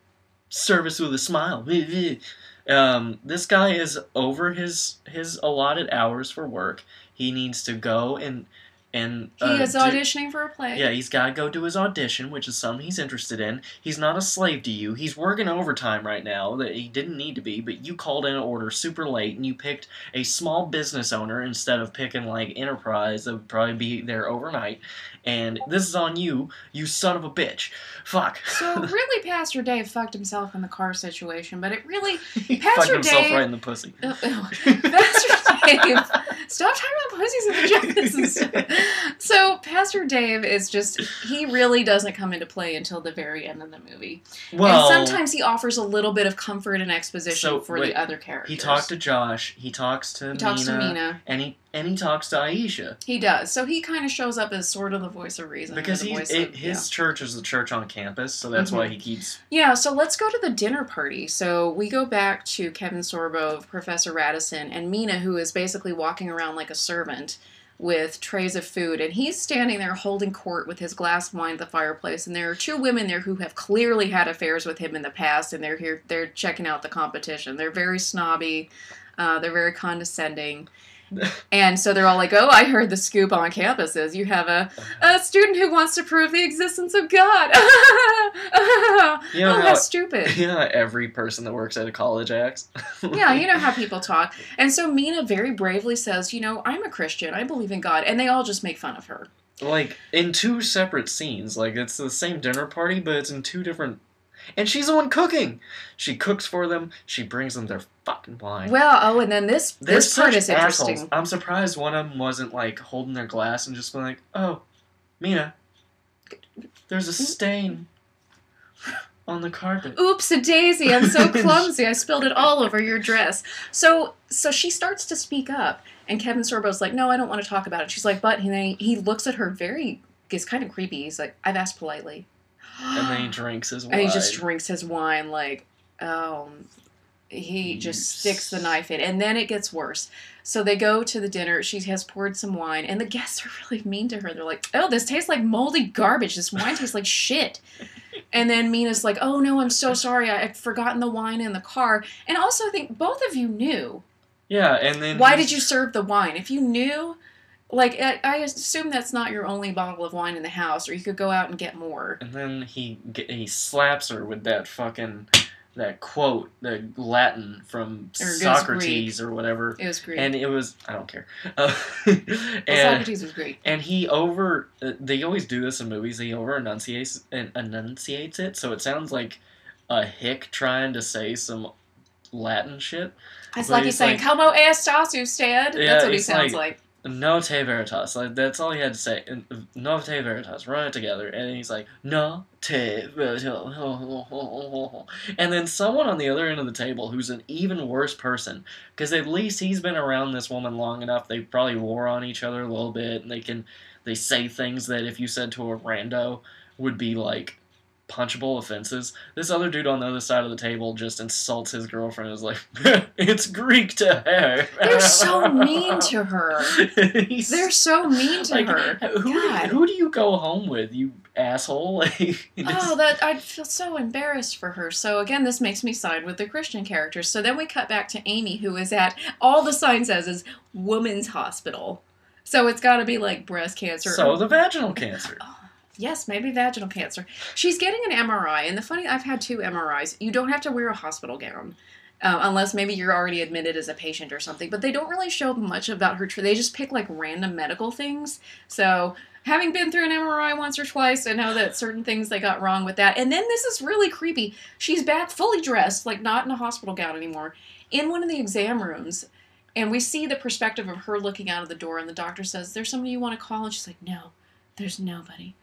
service with a smile? Um, this guy is over his his allotted hours for work. He needs to go and and he uh, is do- auditioning for a play. yeah, he's got to go do his audition, which is something he's interested in. He's not a slave to you. He's working overtime right now that he didn't need to be, but you called in an order super late and you picked a small business owner instead of picking like Enterprise that would probably be there overnight. And this is on you, you son of a bitch. Fuck. So really, Pastor Dave fucked himself in the car situation, but it really he Pastor fucked himself Dave- right in the pussy. Uh, uh, Pastor Dave, stop talking about pussies and vaginas and stuff. So Pastor Dave is just he really doesn't come into play until the very end of the movie. Well, and sometimes he offers a little bit of comfort and exposition So, for wait, the other characters. he talked to Josh, he talks to he Mina, talks to Mina. and he and he talks to Aisha. He does. So he kind of shows up as sort of the voice of reason. or Because the he's voice it, of- his church is the church on campus, so that's why he keeps Yeah, so let's go to the dinner party. So we go back to Kevin Sorbo, Professor Radisson, and Mina, who is basically walking around like a servant with trays of food. And he's standing there holding court with his glass of wine at the fireplace. And there are two women there who have clearly had affairs with him in the past, and they're here, they're checking out the competition. They're very snobby, uh, they're very condescending. And so they're all like, "Oh, I heard the scoop on campus is you have a, a student who wants to prove the existence of God." You know oh, how- how stupid! You know how every person that works at a college acts? yeah, you know how people talk. And so Mina very bravely says, "You know, I'm a Christian. I believe in God," and they all just make fun of her. like, in two separate scenes. Like, it's the same dinner party, but it's in two different. And she's the one cooking! She cooks for them, she brings them their fucking wine. Well, oh, and then this They're this part is interesting. I'm surprised one of them wasn't, like, holding their glass and just being like, oh, Mina, there's a mm. stain on the carpet. Oops, a daisy! I'm so clumsy. I spilled it all over your dress. So, so she starts to speak up, and Kevin Sorbo's like, "No, I don't want to talk about it." She's like, "But," and then he, he looks at her very, gets kind of creepy. He's like, "I've asked politely," And then he drinks his wine. and he just drinks his wine like, um, he just sticks the knife in, and then it gets worse. So they go to the dinner. She has poured some wine, and the guests are really mean to her. They're like, "Oh, this tastes like moldy garbage. This wine tastes like shit." And then Mina's like, "Oh no, I'm so sorry. I, I'd forgotten the wine in the car." And also, I think both of you knew. Yeah, and then. Why did you serve the wine? If you knew, like, I, I assume that's not your only bottle of wine in the house, or you could go out and get more. And then he he slaps her with that fucking that quote, the Latin from Or Socrates or whatever. It was great. And it was I don't care. Uh, well, and Socrates was great. and he over uh, they always do this in movies. He over enunciates and enunciates it, so it sounds like a hick trying to say some Latin shit. It's like he's he's saying, like- "Como estás usted?" Yeah, That's what he sounds like- like. No te veritas. Like that's all he had to say. No te veritas. Run it together. And he's like, no te veritas. And then someone on the other end of the table who's an even worse person, because at least he's been around this woman long enough. They probably wore on each other a little bit, and they can they say things that if you said to a rando would be like punchable offenses. This other dude on the other side of the table just insults his girlfriend. Is like, it's Greek to her. They're so mean to her. They're so mean to like, her. Who, God. who do you go home with, you asshole? Like, Oh, that I feel so embarrassed for her. So again, this makes me side with the Christian characters. So then we cut back to Amy, who is at all the sign says is woman's hospital. So it's got to be like breast cancer. so the vaginal cancer. Oh, Yes, maybe vaginal cancer. She's getting an MRI, and the funny, I've had two MRIs. You don't have to wear a hospital gown. Uh, unless maybe you're already admitted as a patient or something, but they don't really show much about her. They just pick like random medical things. So, having been through an MRI once or twice, I know that certain things they got wrong with that. And then this is really creepy. She's back fully dressed, like not in a hospital gown anymore, in one of the exam rooms. And we see the perspective of her looking out of the door, and the doctor says, There's somebody you want to call? And she's like, No, there's nobody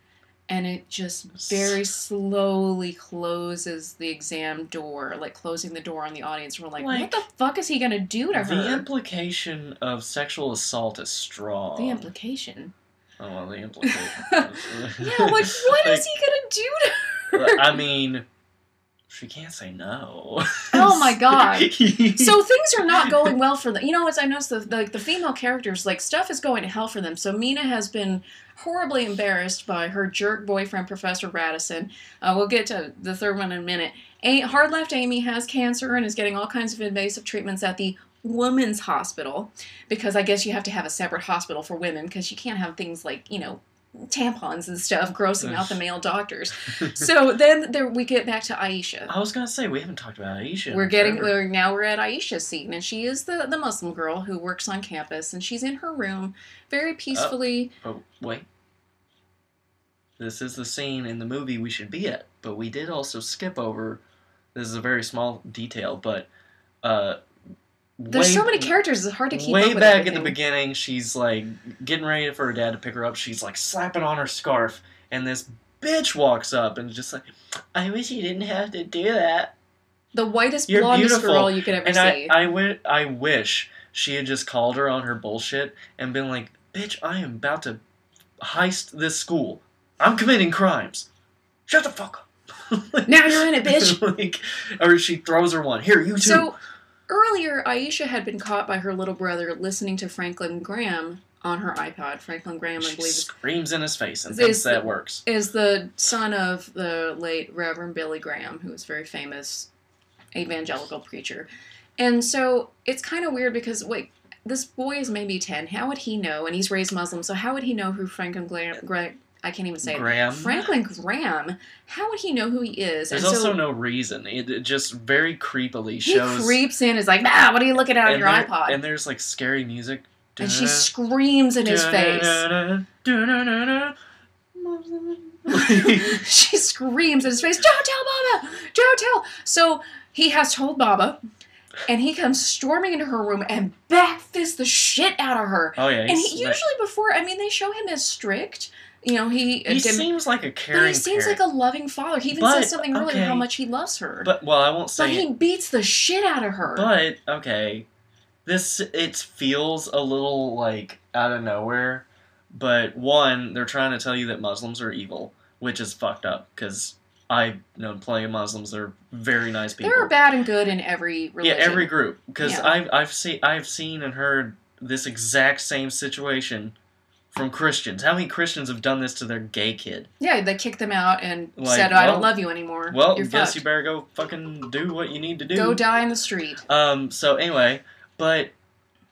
and it just very slowly closes the exam door, like closing the door on the audience. We're like, Like, what the fuck is he gonna do to The her? implication of sexual assault is strong. the implication. Oh, well, the implication. Yeah, like what is he gonna do to her? I mean, she can't say no. Oh my God. so things are not going well for them. You know, as I noticed, the, the the female characters, like stuff is going to hell for them. So Mina has been horribly embarrassed by her jerk boyfriend, Professor Radisson. Uh, we'll get to the third one in a minute. A- Hard left Amy has cancer and is getting all kinds of invasive treatments at the women's hospital because I guess you have to have a separate hospital for women because you can't have things like you know tampons and stuff grossing out the male doctors. So then there we get back to Aisha. I was gonna say we haven't talked about Aisha. We're getting we're, now we're at Aisha's scene, and she is the the Muslim girl who works on campus, and she's in her room very peacefully. Oh wait. This is the scene in the movie we should be at, but we did also skip over. This is a very small detail, but uh, There's way- so many characters; it's hard to keep Way up with back everything. the beginning, she's like getting ready for her dad to pick her up. She's like slapping on her scarf, and this bitch walks up and just like, "I wish you didn't have to do that." The whitest, You're blondest beautiful. girl you could ever And I, see. I, wish she had just called her on her bullshit and been like, "Bitch, I am about to heist this school. I'm committing crimes. Shut the fuck up." now you're in it, bitch. like, or she throws her one. Here, you too. So earlier, Aisha had been caught by her little brother listening to Franklin Graham on her iPod. Franklin Graham, I believe, is screams in his face and thinks that works. is the son of the late Reverend Billy Graham, who was a very famous evangelical preacher. And so it's kind of weird because, wait, this boy is maybe 10. How would he know? And he's raised Muslim, so how would he know who Franklin Graham, Gra- I can't even say it. Graham. Franklin Graham, how would he know who he is? There's and also so no reason. It, it just very creepily shows. he creeps in, is like, ah, what are you looking at on your there- iPod? And there's like scary music. and she screams in his face. she screams in his face, Don't tell Baba! Don't tell! So he has told Baba, and he comes storming into her room and backfists the shit out of her. oh yeah, And he, usually before, I mean, they show him as strict. You know, he, uh, he dem- seems like a caring. but he seems parent. like a loving father. He even But, says something earlier okay. how much he loves her. But well, I won't say. But say. he beats the shit out of her. But okay, this it feels a little like out of nowhere. But one, they're trying to tell you that Muslims are evil, which is fucked up because I know plenty of Muslims. They're very nice people. there are bad and good in every religion. Yeah, every group. Because Yeah. I've I've seen I've seen and heard this exact same situation from Christians. How many Christians have done this to their gay kid? Yeah, they kicked them out and Like, said, "I don't love you anymore. Well, You're guess fucked. you better go fucking do what you need to do. Go die in the street." Um. So anyway, but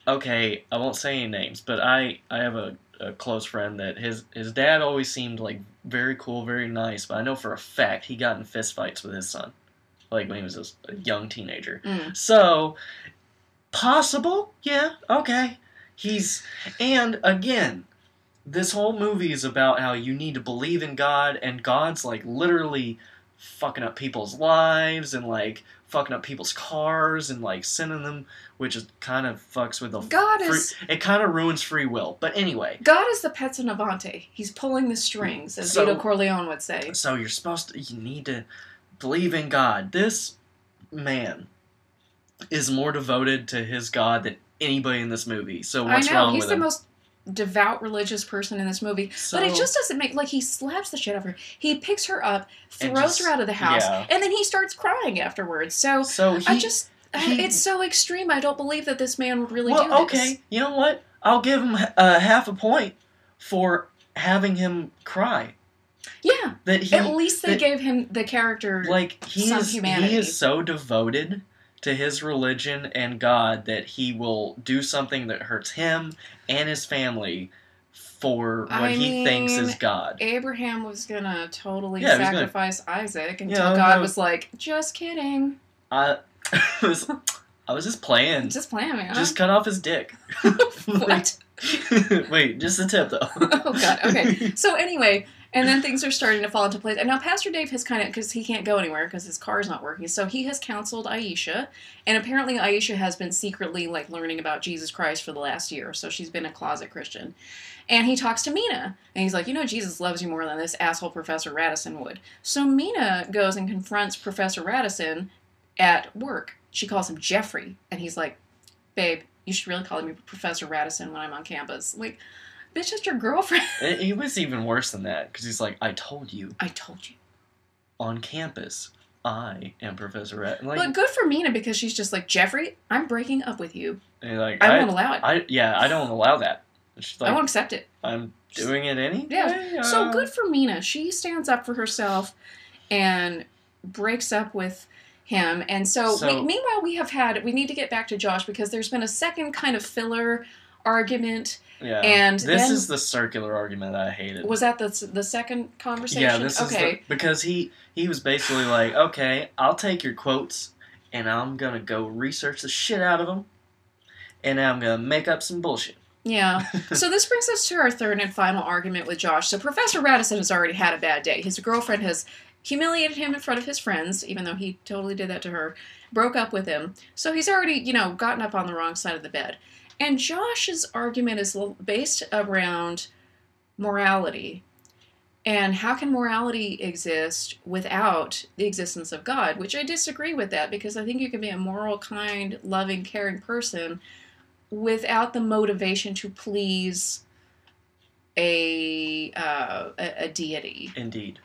okay, I won't say any names, but I I have a, a close friend that his his dad always seemed like very cool, very nice, but I know for a fact he got in fistfights with his son, like when he was a, a young teenager. Mm. So possible, yeah, okay. He's and again, this whole movie is about how you need to believe in God, and God's like literally fucking up people's lives and like fucking up people's cars and like sending them, which is kind of fucks with the God free, is it kind of ruins free will. But anyway, God is the pezzo novante. He's pulling the strings, as So- Vito Corleone would say. so you're supposed to you need to believe in God. This man is more devoted to his God than anybody in this movie. So I what's know wrong he's with the him? most devout religious person in this movie, So, but it just doesn't make like he slaps the shit out of her. He picks her up, throws just- her out of the house, yeah. and then he starts crying afterwards. So so he, I just. He- it's so extreme. I don't believe that this man would really do this. okay. You know what? I'll give him uh, half a point for having him cry. Yeah. That he At least they that- gave him the character. like he some is humanity. he is so devoted to his religion and God that he will do something that hurts him and his family for what I he thinks is God. Abraham was gonna totally Yeah, was gonna- sacrifice Isaac until Yeah, God no. was like, "Just kidding, I was I was just playing. just playing, man." Just cut off his dick. what? Wait, just a tip though. oh God. Okay. So anyway, and then things are starting to fall into place. And now Pastor Dave has kind of because he can't go anywhere because his car's not working. So he has counseled Aisha, and apparently Aisha has been secretly like learning about Jesus Christ for the last year. So she's been a closet Christian. And he talks to Mina, and he's like, you know, Jesus loves you more than this asshole Professor Radisson would. So Mina goes and confronts Professor Radisson at work. She calls him Jeffrey, and he's like, babe, you should really call me Professor Radisson when I'm on campus. Like, bitch, that's your girlfriend. It was even worse than that because he's like, I told you I told you. on campus, I am Professor Rat. Like, but good for Mina because she's just like, Jeffrey, I'm breaking up with you. like I, I, won't allow it. I, I, yeah, I don't allow that. Like, won't accept it. I'm doing it anyway. Yeah. So uh, good for Mina. She stands up for herself and breaks up with him. And so, So- we, meanwhile, we have had, we need to get back to Josh because there's been a second kind of filler argument. Yeah. and this is the circular argument I hated. Was that the, the second conversation? yeah, this is okay. the, because he he was basically like, okay, I'll take your quotes and I'm gonna go research the shit out of them, and I'm gonna make up some bullshit. Yeah. so this brings us to our third and final argument with Josh. So Professor Radisson has already had a bad day. His girlfriend has humiliated him in front of his friends, even though he totally did that to her, broke up with him. So he's already, you know, gotten up on the wrong side of the bed. And Josh's argument is based around morality. And how can morality exist without the existence of God? Which I disagree with that because I think you can be a moral, kind, loving, caring person without the motivation to please a uh, a, a deity. Indeed,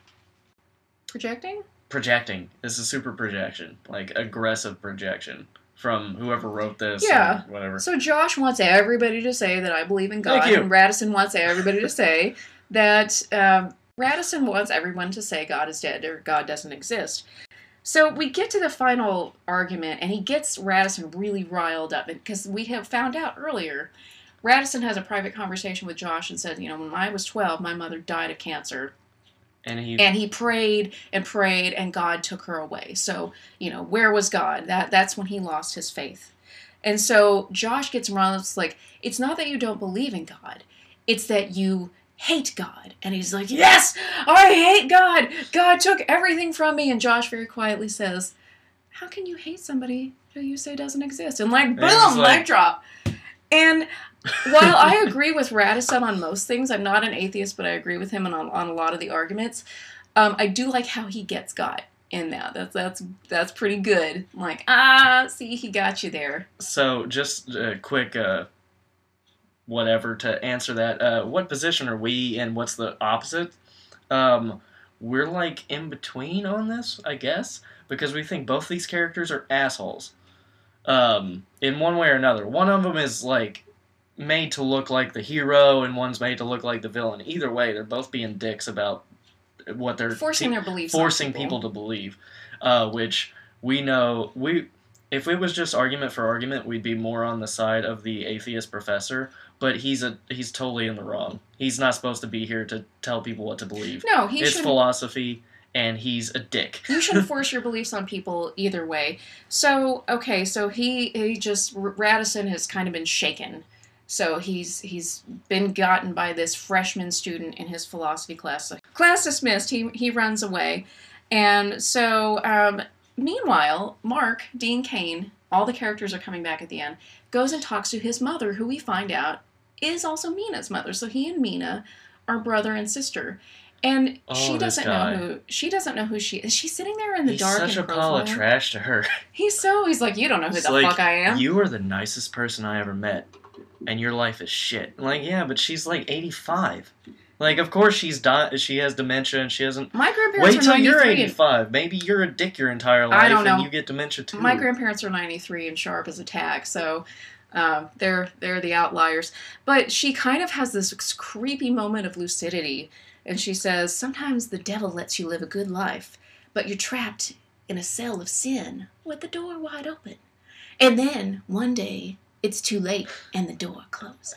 Projecting? projecting. This is super projection, like aggressive projection from whoever wrote this. Yeah. or whatever. So Josh wants everybody to say that I believe in God, and Radisson wants everybody to say that um, Radisson wants everyone to say God is dead or God doesn't exist. So we get to the final argument, and he gets Radisson really riled up because we have found out earlier. Radisson has a private conversation with Josh and said, You know, when I was 12, my mother died of cancer. And he and he prayed and prayed and god took her away. So you know where was god? That that's when he lost his faith. And so josh gets around it's like it's not that you don't believe in god it's that you hate god. And he's like yes i hate god. God took everything from me. And josh very quietly says how can you hate somebody who you say doesn't exist? And like boom it's like- mic drop and while I agree with Radisson on most things, I'm not an atheist, but I agree with him on, on a lot of the arguments. Um, I do like how he gets got in that. That's that's that's pretty good. Like ah, see, he got you there. So, just a quick, uh, whatever to answer that. Uh, what position are we in? What's the opposite? Um, we're like in between on this, I guess, because we think both these characters are assholes. Um, in one way or another. One of them is like made to look like the hero, and one's made to look like the villain. Either way, they're both being dicks about what they're Forcing their beliefs. forcing people to believe, uh, which we know we. If it was just argument for argument, we'd be more on the side of the atheist professor. But he's a he's totally in the wrong. He's not supposed to be here to tell people what to believe. No, he it's philosophy, and he's a dick. you shouldn't force your beliefs on people either way. So okay, so he he just Radisson has kind of been shaken. So he's he's been gotten by this freshman student in his philosophy class. So class dismissed. He he runs away, and so um, meanwhile, Mark Dean Cain, all the characters are coming back at the end. Goes and talks to his mother, who we find out is also Mina's mother. So he and Mina are brother and sister. And Oh, she doesn't know who she doesn't know who she is. She's sitting there in the he's dark such a pile of trash to her. He's so he's like, you don't know who the like, fuck I am. You are the nicest person I ever met, and your life is shit. Like, yeah, but she's like 85. Like, of course she's di- she has dementia and she hasn't. my grandparents Wait till you're 85. Maybe you're a dick your entire life I don't and you get dementia too. my grandparents are 93 and sharp as a tack, so um, they're they're the outliers. But she kind of has this creepy moment of lucidity, and she says, "Sometimes the devil lets you live a good life, but you're trapped in a cell of sin with the door wide open, and then one day it's too late and the door closes."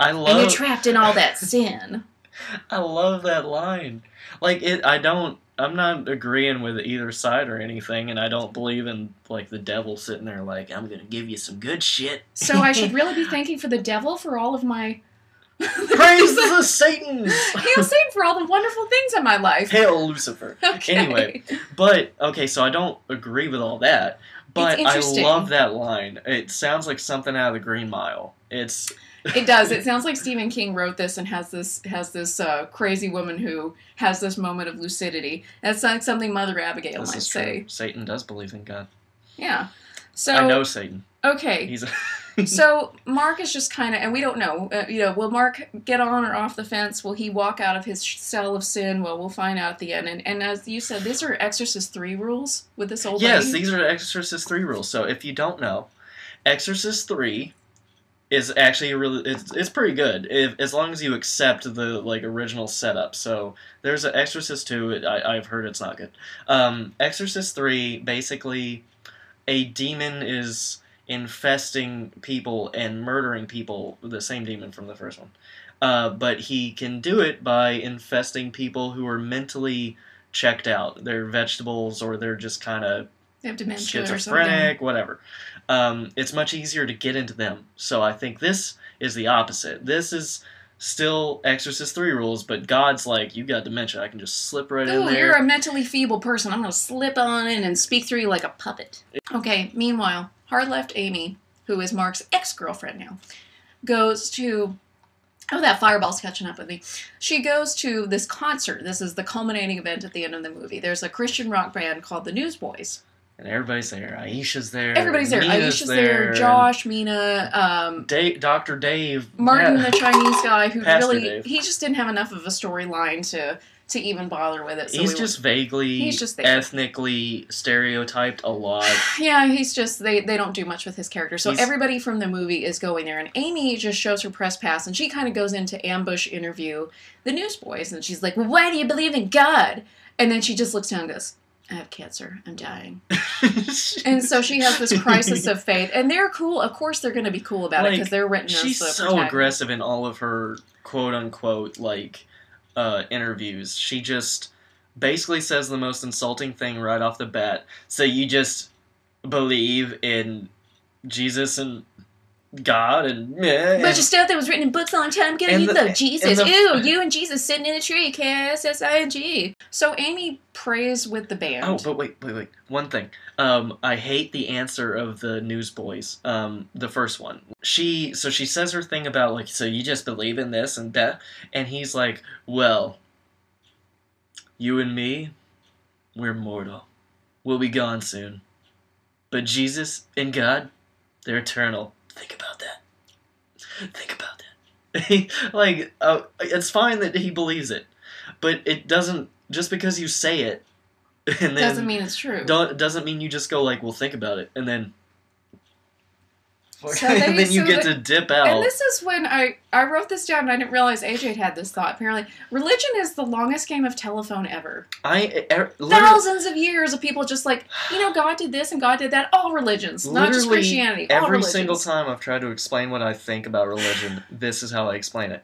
I and you're trapped in all that sin. I love that line. Like it I don't I'm not agreeing with either side or anything and I don't believe in like the devil sitting there like I'm going to give you some good shit. So I should really be thanking for the devil for all of my Praise the Satans. Hail Satan for all the wonderful things in my life. Hail Lucifer. Okay. Anyway, But okay, so I don't agree with all that. But I love that line. It sounds like something out of the Green Mile. It's It does. It sounds like Stephen King wrote this and has this has this uh, crazy woman who has this moment of lucidity. That's like something Mother Abigail this might say. Satan does believe in God. Yeah. So I know Satan. okay. He's a so Mark is just kind of, and we don't know. Uh, you know, will Mark get on or off the fence? Will he walk out of his cell of sin? Well, we'll find out at the end. And, and as you said, these are Exorcist three rules with this old Yes, lady. these are Exorcist 3 rules. So if you don't know, Exorcist 3 is actually really it's, it's pretty good if, as long as you accept the like original setup. So there's an Exorcist 2, I, I've heard it's not good. Um, Exorcist 3 basically a demon is infesting people and murdering people, the same demon from the first one. Uh, but he can do it by infesting people who are mentally checked out. They're vegetables or they're just kind of they have dementia or something. schizophrenic, whatever. Um, it's much easier to get into them. So I think this is the opposite. This is still Exorcist 3 rules, but God's like, you got dementia. I can just slip right in Ooh, there. you're a mentally feeble person. I'm going to slip on in and speak through you like a puppet. Okay, meanwhile, hard left Amy, who is Mark's ex girlfriend now, goes to. Oh, that fireball's catching up with me. She goes to this concert. This is the culminating event at the end of the movie. There's a Christian rock band called the Newsboys. and everybody's there. Aisha's there. Everybody's there. Mina's Aisha's there. and Josh, Mina, um, Dave, Dr. Dave. Martin, yeah. the Chinese guy, who Pastor really Dave. he just didn't have enough of a storyline to to even bother with it. So He's we just vaguely, He's just there. ethnically stereotyped a lot. Yeah, he's just they they don't do much with his character. So He's- everybody from the movie is going there, and Amy just shows her press pass, and she kind of goes into ambush interview the newsboys, and she's like, "Well, why do you believe in God?" And then she just looks down and goes, "I have cancer. I'm dying." And so she has this crisis of faith, and they're cool. Of course, they're going to be cool about it because they're written as She's the so aggressive in all of her quote unquote like uh, interviews. She just basically says the most insulting thing right off the bat. So you just believe in Jesus and God and meh, bunch of stuff that was written in books a long time ago. And You the- love Jesus. the- Ooh, you and Jesus sitting in a tree. K S S I N G. So Amy prays with the band. Oh, but wait, wait, wait. One thing. Um, I hate the answer of the newsboys. Um, the first one. She so she says her thing about like, so you just believe in this and that, and he's like, well, you and me, we're mortal. We'll be gone soon. But Jesus and God, they're eternal. Think about that. Think about that. like, uh, it's fine that he believes it, but it doesn't. Just because you say it, and then doesn't mean it's true. don't doesn't mean you just go like, well, think about it, and then. So and they- then you so get they- to dip out. And this is when I, I wrote this down and I didn't realize AJ had this thought. Apparently, religion is the longest game of telephone ever. I er, Thousands of years of people just like, you know, God did this and God did that. All religions, not just Christianity. Every single time I've tried to explain what I think about religion, this is how I explain it.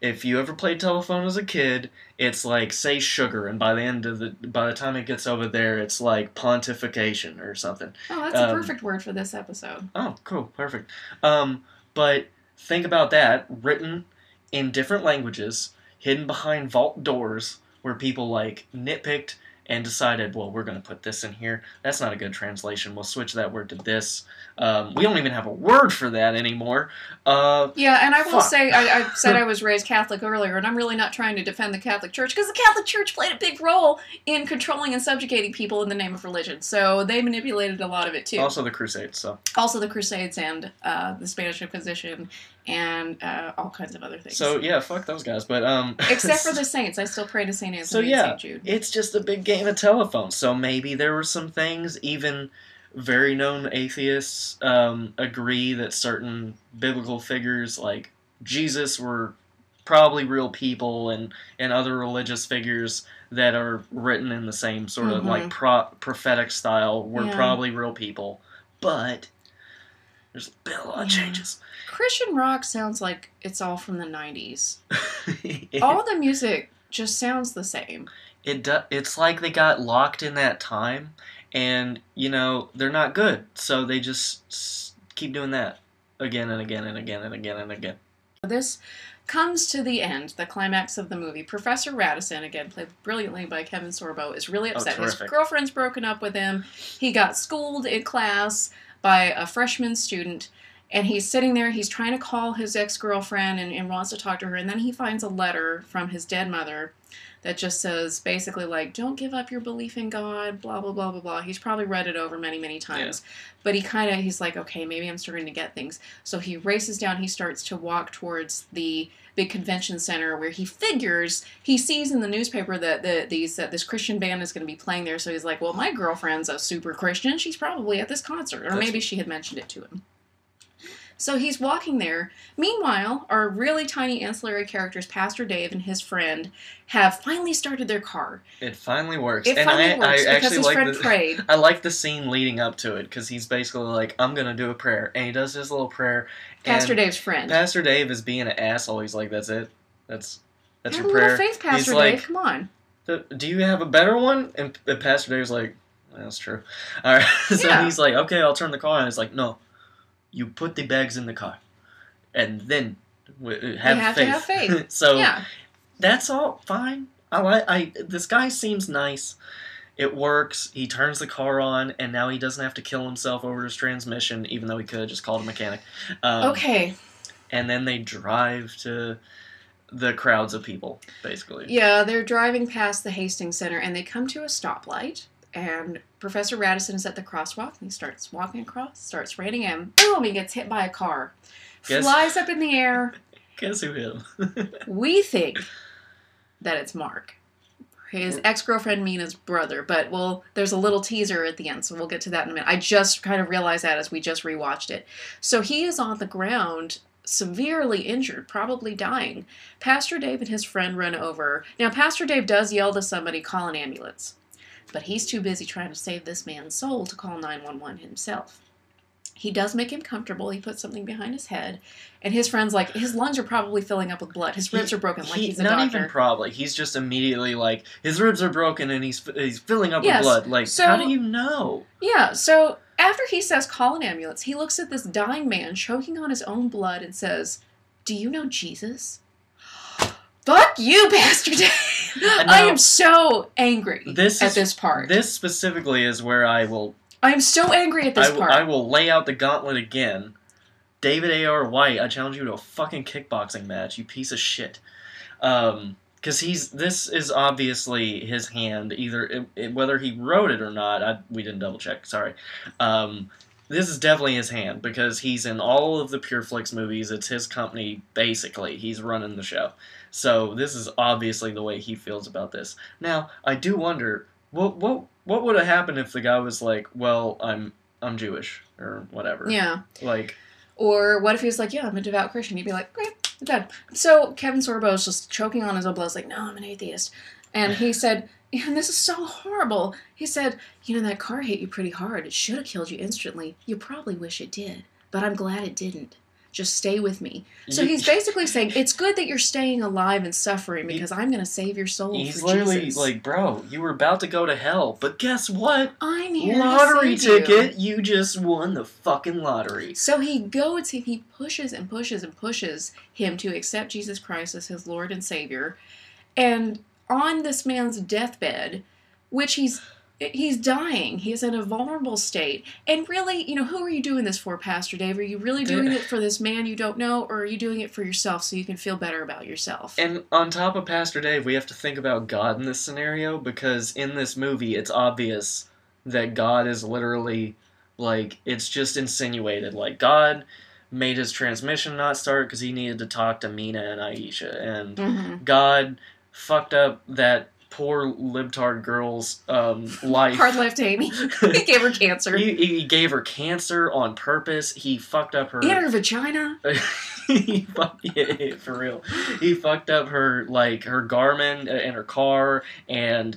If you ever played telephone as a kid, it's like say sugar, and by the end of the by the time it gets over there, it's like pontification or something. Oh, that's a um, perfect word for this episode. Oh, cool, perfect. Um, but think about that written in different languages, hidden behind vault doors, where people like nitpicked and decided, well, we're going to put this in here. That's not a good translation. We'll switch that word to this. Um, we don't even have a word for that anymore. Uh, Yeah, and I will Fuck. say, I, I said I was raised Catholic earlier, and I'm really not trying to defend the Catholic Church because the Catholic Church played a big role in controlling and subjugating people in the name of religion. So they manipulated a lot of it too. also, the Crusades. So, also the Crusades and uh, the Spanish Inquisition and uh, all kinds of other things. so yeah, fuck those guys. But um, Except for the saints, I still pray to Saint Anthony So, and yeah. Saint Jude. it's just a big game of telephone. So maybe there were some things, even very known atheists um, agree that certain biblical figures like Jesus were probably real people, and and other religious figures that are written in the same sort of Mhm. like pro- prophetic style were Yeah. probably real people, but. There's been a lot of Yeah. changes. Christian rock sounds like it's all from the 90s. All the music just sounds the same. it do, it's like they got locked in that time and you know they're not good so they just keep doing that again and again and again and again and again This comes to the end, the climax of the movie. Professor Radisson, again played brilliantly by Kevin Sorbo, is really Oh, upset. His girlfriend's broken up with him. He got schooled in class by a freshman student. And he's sitting there, he's trying to call his ex girlfriend and, and wants to talk to her. And then he finds a letter from his dead mother that just says basically, like, don't give up your belief in God, blah, blah, blah, blah, blah. He's probably read it over many, many times. But he kind of, he's like, okay, maybe I'm starting to get things. So he races down, he starts to walk towards the big convention center where he figures he sees in the newspaper that the, these that this Christian band is going to be playing there. So he's like, well, my girlfriend's a super Christian. She's probably at this concert, or That's- maybe she had mentioned it to him. So he's walking there. Meanwhile, our really tiny ancillary characters, Pastor Dave and his friend, have finally started their car. it finally works It and finally I, works I because actually his like friend the, prayed. I like the scene leading up to it because he's basically like, I'm gonna do a prayer, and he does his little prayer. Pastor Dave's friend. Pastor Dave is being an asshole. He's like, that's it. That's that's Have your a little prayer. faith, Pastor He's Dave. like- Come on. Do you have a better one? And, and Pastor Dave's like, that's true. All right. so Yeah. he's like, okay, I'll turn the car on. He's like, no, you put the bags in the car, and then w- have have to faith. have faith. so yeah. that's all fine. I like. I this guy seems nice. It works. He turns the car on, and now he doesn't have to kill himself over his transmission, even though he could have just called a mechanic. Um, Okay. And then they drive to the crowds of people, basically. Yeah, they're driving past the Hastings Center and they come to a stoplight. And Professor Radisson is at the crosswalk and he starts walking across, starts raining in. Boom, he gets hit by a car. Guess- Flies up in the air. Guess who him? We think that it's Mark. His ex girlfriend Mina's brother, but well, there's a little teaser at the end, so we'll get to that in a minute. I just kind of realized that as we just rewatched it. So he is on the ground, severely injured, probably dying. Pastor Dave and his friend run over. Now, Pastor Dave does yell to somebody, call an ambulance, but he's too busy trying to save this man's soul to call 911 himself. He does make him comfortable. He puts something behind his head, and his friend's like, his lungs are probably filling up with blood. His ribs He- are broken, like he- he's a not doctor. even probably. He's just immediately like his ribs are broken and he's he's filling up Yes, with blood. Like so- how do you know? Yeah, so after he says call an ambulance, he looks at this dying man choking on his own blood and says, Do you know Jesus? Fuck you, Pastor Dave! I am so angry This at is- this part. This specifically is where I will I am so angry at this I will, part. I will lay out the gauntlet again. David A.R. White, I challenge you to a fucking kickboxing match, you piece of shit. Um, because he's this is obviously his hand, either it, it- whether he wrote it or not. I, we didn't double check. Sorry. Um, this is definitely his hand because he's in all of the Pure Flix movies. It's his company, basically. He's running the show. So this is obviously the way he feels about this. Now, I do wonder what what what would have happened if the guy was like, "Well, I'm I'm Jewish or whatever." yeah. Like, Or what if he was like, Yeah, I'm a devout Christian? He'd be like, Great, I'm done. So Kevin Sorbo is just choking on his. He's like, No, I'm an atheist. And he said, and this is so horrible. He said, You know, that car hit you pretty hard. It should have killed you instantly. You probably wish it did, but I'm glad it didn't. Just stay with me. So he's basically saying, It's good that you're staying alive and suffering because I'm going to save your soul. he's literally Jesus. like, "Bro, you were about to go to hell, but guess what? I'm here. Lottery to save you." ticket. You. just won the fucking lottery." So he goads him, he pushes and pushes and pushes him to accept Jesus Christ as his Lord and Savior. And on this man's deathbed, which he's he's dying, he's in a vulnerable state. And really, you know, who are you doing this for, Pastor Dave? Are you really doing it for this man you don't know, or are you doing it for yourself so you can feel better about yourself? And on top of Pastor Dave, we have to think about God in this scenario because in this movie, it's obvious that God is literally like it's just insinuated. Like God made his transmission not start because he needed to talk to Mina and Aisha, and Mhm. God fucked up that poor libtard girl's um, life. Hard left Amy. he gave her cancer. He, he gave her cancer on purpose. He fucked up her. In her vagina. he fuck, yeah, for real. He fucked up her like her Garmin and her car, and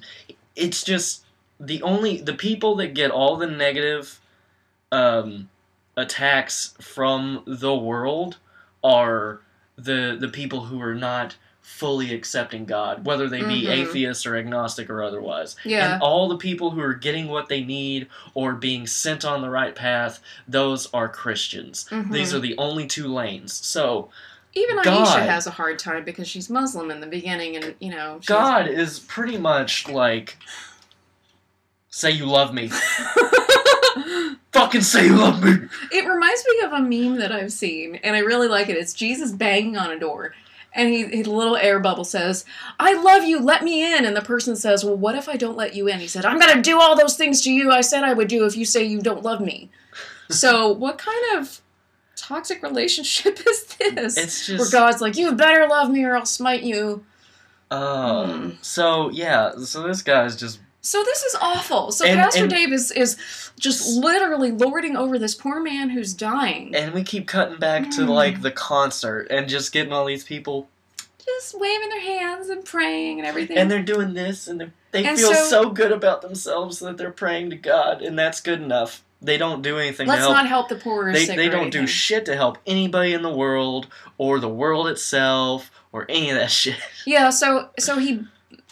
it's just the only the people that get all the negative, um, attacks from the world are the the people who are not fully accepting God, whether they be Mhm. atheist or agnostic or otherwise. Yeah. And all the people who are getting what they need or being sent on the right path, those are Christians. Mhm. These are the only two lanes. So Even Aisha God. has a hard time because she's Muslim in the beginning, and you know. She's... God is pretty much like say you love me. Fucking say you love me. It reminds me of a meme that I've seen, and I really like it. It's Jesus banging on a door, and he, his little air bubble says, "I love you, let me in." And the person says, "Well, what if I don't let you in?" He said, "I'm gonna do all those things to you I said I would do if you say you don't love me." so, what kind of toxic relationship is this? It's Where God's like, "You better love me, or I'll smite you." um so yeah, so this guy's just So this is awful. So And- Pastor and- Dave is is just literally lording over this poor man who's dying. and we keep cutting back to Mm. like the concert and just getting all these people just waving their hands and praying and everything. and they're doing this and they And feel so- so, good about themselves that they're praying to God and that's good enough. They don't do anything Let's to help not help the poor they, sick they don't do shit to help anybody in the world or the world itself or any of that shit. Yeah, so so he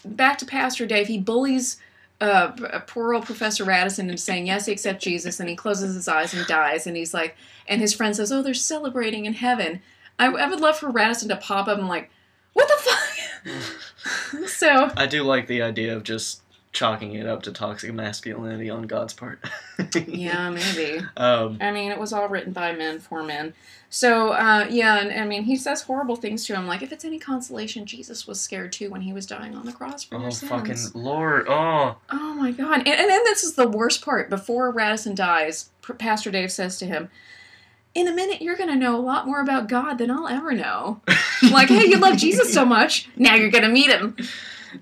back to Pastor Dave. He bullies uh, poor old Professor Radisson into saying yes, he accepts Jesus, and he closes his eyes and dies. And he's like, and his friend says, "Oh, they're celebrating in heaven." I, I would love for Radisson to pop up and like, what the fuck? so I do like the idea of just chalking it up to toxic masculinity on God's part. yeah, maybe. Um, I mean, it was all written by men for men. So, uh, yeah, and I mean, he says horrible things to him. Like, if it's any consolation, Jesus was scared too when he was dying on the cross for oh your sins. fucking lord! Oh, Oh my god! And, and then this is the worst part. Before Radisson dies, Pastor Dave says to him, "In a minute, you're gonna know a lot more about God than I'll ever know." like, hey, you love Jesus so much, now you're gonna meet him.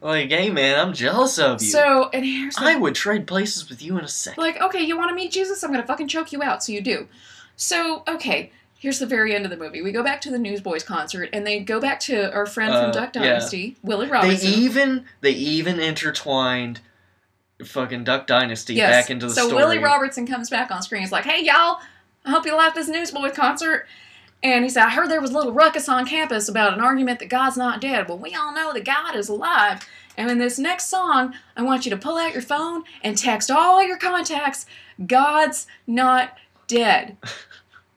like hey man, I'm jealous of you. So, and here's the I would trade places with you in a second. like, okay, you want to meet Jesus? I'm gonna fucking choke you out. So you do. So, okay. Here's the very end of the movie. We go back to the Newsboys concert, and they go back to our friend Uh, from Duck yeah. Dynasty, Willie They Robertson. even they even intertwined fucking Duck Dynasty Yes. back into the so story. So Willie Robertson comes back on screen. He's like, "Hey y'all, I hope you liked this Newsboys concert." And he said, "I heard there was a little ruckus on campus about an argument that God's not dead. Well, we all know that God is alive. And in this next song, I want you to pull out your phone and text all your contacts. God's not dead.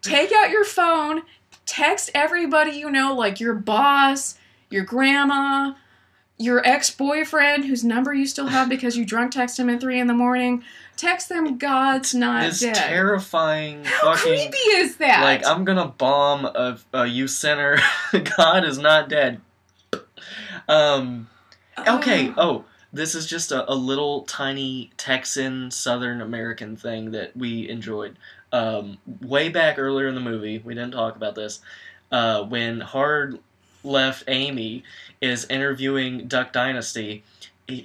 Take out your phone, text everybody you know, like your boss, your grandma." Your ex boyfriend, whose number you still have because you drunk text him at 3 in the morning, text them God's not this dead. terrifying How fucking creepy is that? like I'm gonna bomb a, a youth center. God is not dead. Um. Okay. Oh. Oh, this is just a, a little tiny Texan Southern American thing that we enjoyed. Um, way back earlier in the movie, we didn't talk about this. Uh, when Hard left Amy is interviewing Duck Dynasty,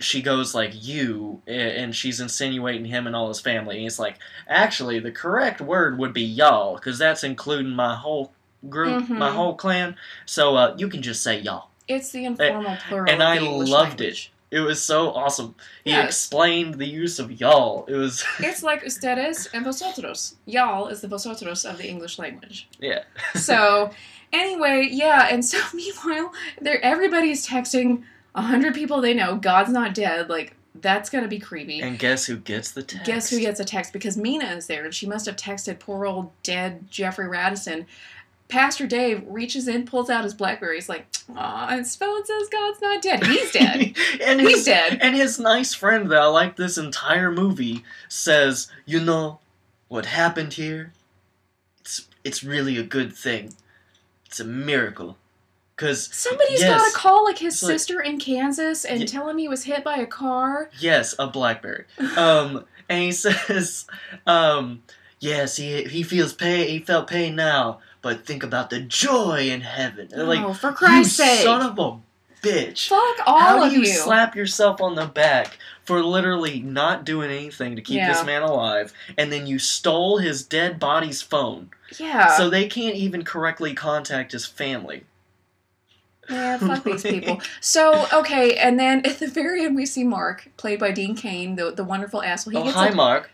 she goes like you, and she's insinuating him and all his family. And he's like, actually, the correct word would be y'all, because that's including my whole group, my Mhm. whole clan. So uh, you can just say y'all. It's the informal plural. and I loved language. It was so awesome. He Yes. explained the use of y'all. It was It's like ustedes and vosotros. Y'all is the vosotros of the English language. yeah. So, anyway, yeah, and so meanwhile, there everybody's texting a hundred people they know. God's not dead. Like that's gonna be creepy. And guess who gets the text? Guess who gets a text? Because Mina is there, and she must have texted poor old dead Jeffrey Radisson. Pastor Dave reaches in, pulls out his BlackBerry. He's like, "Aw, his phone says God's not dead. He's dead. and He's his, dead." And his nice friend that I like this entire movie says, "You know what happened here? It's it's really a good thing. It's a miracle." Cuz Somebody's Yes. got to call like his It's like- sister in Kansas and Ye- tell him he was hit by a car. yes, a blackberry. Um and he says um yes, he he feels pain, he felt pain now, but think about the joy in heaven. And like oh, for Christ's you sake! son of a bitch. Fuck all How of do you, you. slap yourself on the back for literally not doing anything to keep Yeah. this man alive, and then you stole his dead body's phone, yeah. so they can't even correctly contact his family? Yeah, fuck these people. So okay, and then at the very end we see Mark, played by Dean Cain, the the wonderful asshole. He oh, gets hi, a, Mark.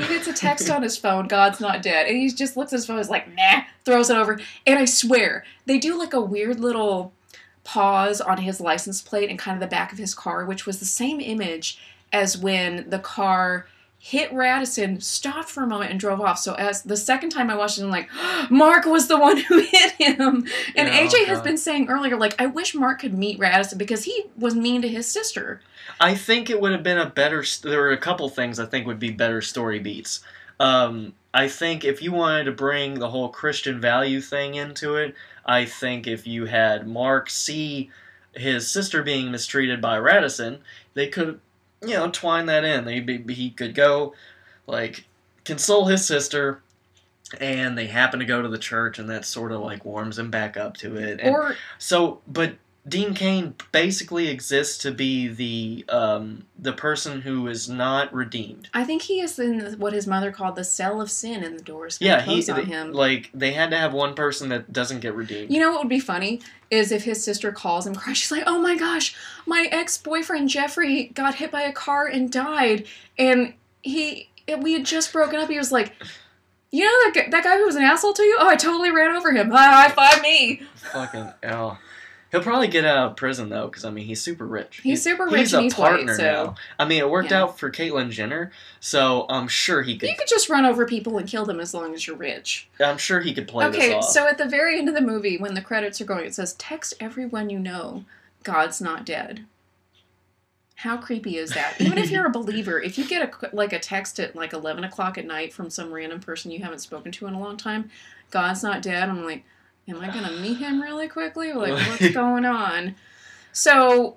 He gets a text on his phone, God's not dead. And he just looks at his phone, he's like, nah, throws it over. And I swear, they do like a weird little pause on his license plate and kind of the back of his car, which was the same image as when the car hit Radisson, stopped for a moment, and drove off. So as the second time I watched it, I'm like, Mark was the one who hit him. And Yeah, AJ oh has been saying earlier, like, I wish Mark could meet Radisson because he was mean to his sister. I think it would have been a better. There were a couple things I think would be better story beats. Um, I think if you wanted to bring the whole Christian value thing into it, I think if you had Mark see his sister being mistreated by Radisson, they could, you know, twine that in. They he could go, like, console his sister, and they happen to go to the church, and that sort of like warms him back up to it. And or so, but Dean Cain basically exists to be the um, the person who is not redeemed. I think he is in what his mother called the cell of sin, and the doors Yeah, he close on they- him. like they had to have one person that doesn't get redeemed. You know what would be funny is if his sister calls him crying. She's like, "Oh my gosh, my ex boyfriend Jeffrey got hit by a car and died, and he we had just broken up." He was like, "You know that that guy who was an asshole to you? Oh, I totally ran over him. High five me." Fucking hell. He'll probably get out of prison though, because I mean he's super rich. He's super rich He's a he's white, partner so now. I mean, it worked Yeah. out for Caitlyn Jenner, so I'm sure he could. you could just run over people and kill them as long as you're rich. I'm sure he could play okay, this off. so at the very end of the movie, when the credits are going, it says, "Text everyone you know, God's not dead." How creepy is that? Even if you're a believer, if you get a like a text at like eleven o'clock at night from some random person you haven't spoken to in a long time, God's not dead. I'm like, am I gonna meet him really quickly? Like, what's going on? So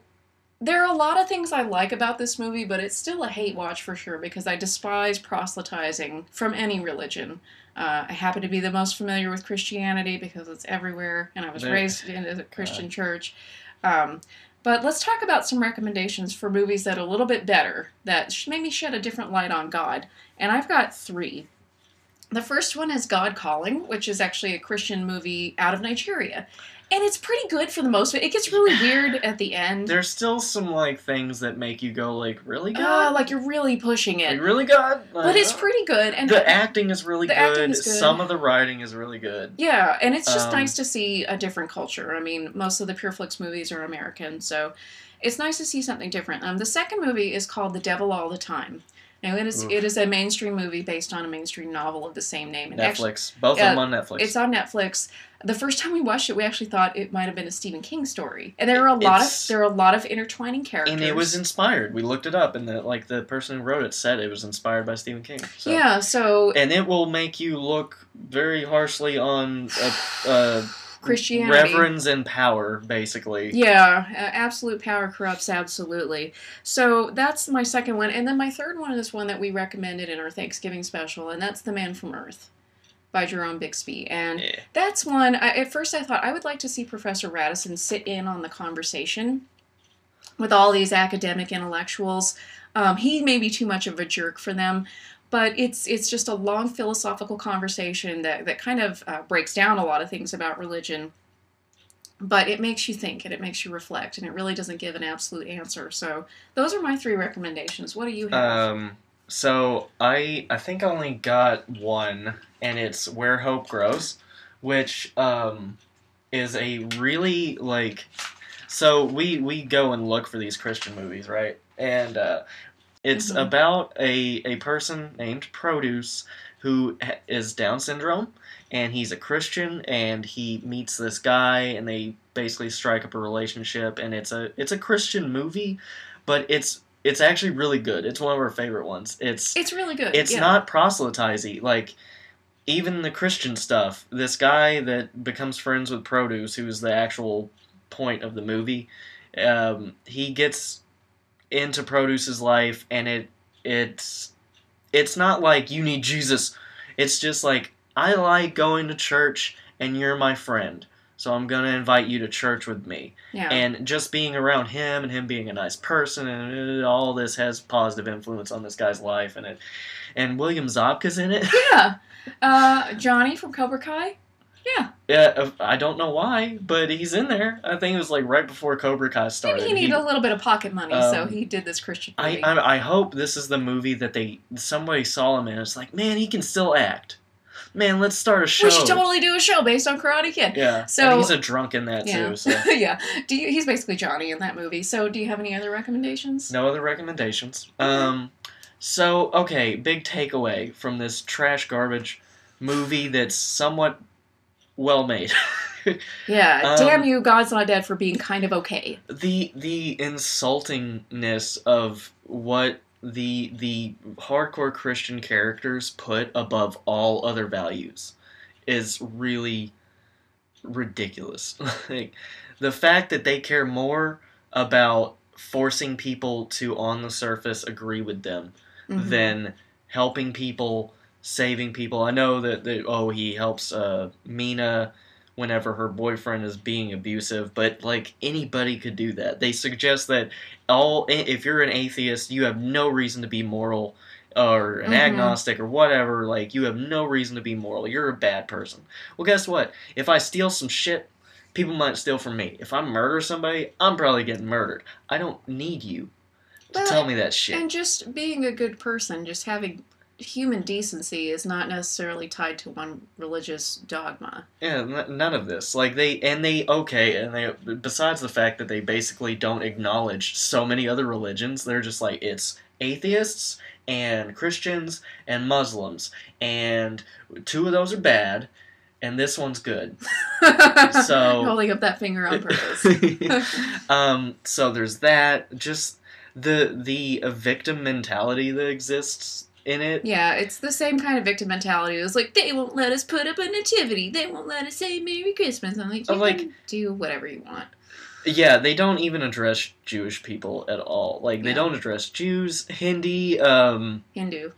there are a lot of things I like about this movie, but it's still a hate watch for sure because I despise proselytizing from any religion. Uh, I happen to be the most familiar with Christianity because it's everywhere, and I was There- raised in a Christian church. Um, but let's talk about some recommendations for movies that are a little bit better, that maybe shed a different light on God. And I've got three. The first one is God Calling, which is actually a Christian movie out of Nigeria. And it's pretty good for the most of it. Gets really weird at the end. There's still some like things that make you go like, really Uh, God? like you're really pushing Like, it. really God? But it's Uh, pretty good. And the acting is really good. acting is good. Some of the writing is really good. Yeah, and it's just Um, nice to see a different culture. I mean, most of the Pure Flix movies are American, so it's nice to see something different. Um, the second movie is called The Devil All the Time. Now, it is Oof. it is a mainstream movie based on a mainstream novel of the same name. And actually, Netflix. Both yeah, of them on Netflix. it's on Netflix. The first time we watched it, we actually thought it might have been a Stephen King story, and there are a lot of there are a lot of intertwining characters. and it was inspired. We looked it up, and the like the person who wrote it said it was inspired by Stephen King. So. yeah. So And it will make you look very harshly on uh, uh, Christianity. reverends and power, basically. Yeah, absolute power corrupts absolutely. So that's my second one, and then my third one is one that we recommended in our Thanksgiving special, and that's The Man from Earth by Jerome Bixby. And Yeah. that's one. I, at first, I thought I would like to see Professor Radisson sit in on the conversation with all these academic intellectuals. Um, he may be too much of a jerk for them, but it's it's just a long philosophical conversation that that kind of uh, breaks down a lot of things about religion. But it makes you think and it makes you reflect, and it really doesn't give an absolute answer. So those are my three recommendations. What do you have? Um, so I I think I only got one, and it's Where Hope Grows, which um, is a really like. So we we go and look for these Christian movies, right? And uh, it's Mhm. about a a person named Produce who is Down syndrome, and he's a Christian, and he meets this guy, and they basically strike up a relationship, and it's a it's a Christian movie, but it's it's actually really good. It's one of our favorite ones. It's it's really good. it's yeah. not proselytizing like even the christian stuff this guy that becomes friends with produce who's the actual point of the movie um, he gets into produce's life and it it's it's not like you need jesus it's just like i like going to church and you're my friend so i'm gonna invite you to church with me Yeah. and just being around him and him being a nice person and uh, all this has positive influence on this guy's life and it and William Zabka's in it. yeah. Uh, Johnny from Cobra Kai. Yeah. Yeah, uh, I don't know why, but he's in there. I think it was like right before Cobra Kai started. Maybe he needed a little bit of pocket money, so um, he did this Christian I, movie. I I hope this is the movie that they somebody saw him in. It's like, man, he can still act. Man, let's start a show. we should totally do a show based on Karate Kid. Yeah. So- and he's a drunk in that Yeah. too. So yeah. Do you? He's basically Johnny in that movie. So, do you have any other recommendations? no other recommendations. Um, so okay, big takeaway from this trash garbage movie that's somewhat well made. Yeah. Um, damn you, God's Not Dead, for being kind of okay. the the insultingness of what the the hardcore Christian characters put above all other values is really ridiculous. like the fact that they care more about forcing people to on the surface agree with them Mhm. than helping people, saving people. I know that, that oh he helps uh, Mina whenever her boyfriend is being abusive, but like anybody could do that. They suggest that all if you're an atheist, you have no reason to be moral or an Mhm. agnostic or whatever, like you have no reason to be moral. You're a bad person. Well, guess what? If I steal some shit, people might steal from me. If I murder somebody, I'm probably getting murdered. I don't need you to tell me that shit. And just being a good person, just having human decency is not necessarily tied to one religious dogma. Yeah, n- none of this. Like they and they okay, and they besides the fact that they basically don't acknowledge so many other religions, they're just like it's atheists and Christians and Muslims, and two of those are bad, and this one's good. So- holding up that finger on purpose. um, so there's that. Just the the victim mentality that exists in it. yeah, it's the same kind of victim mentality. It's like they won't let us put up a nativity. They won't let us say Merry Christmas. I'm like, you Of, like- can do whatever you want. Yeah, they don't even address Jewish people at all. Like they Yeah. don't address Jews, Hindi, um, Hindu,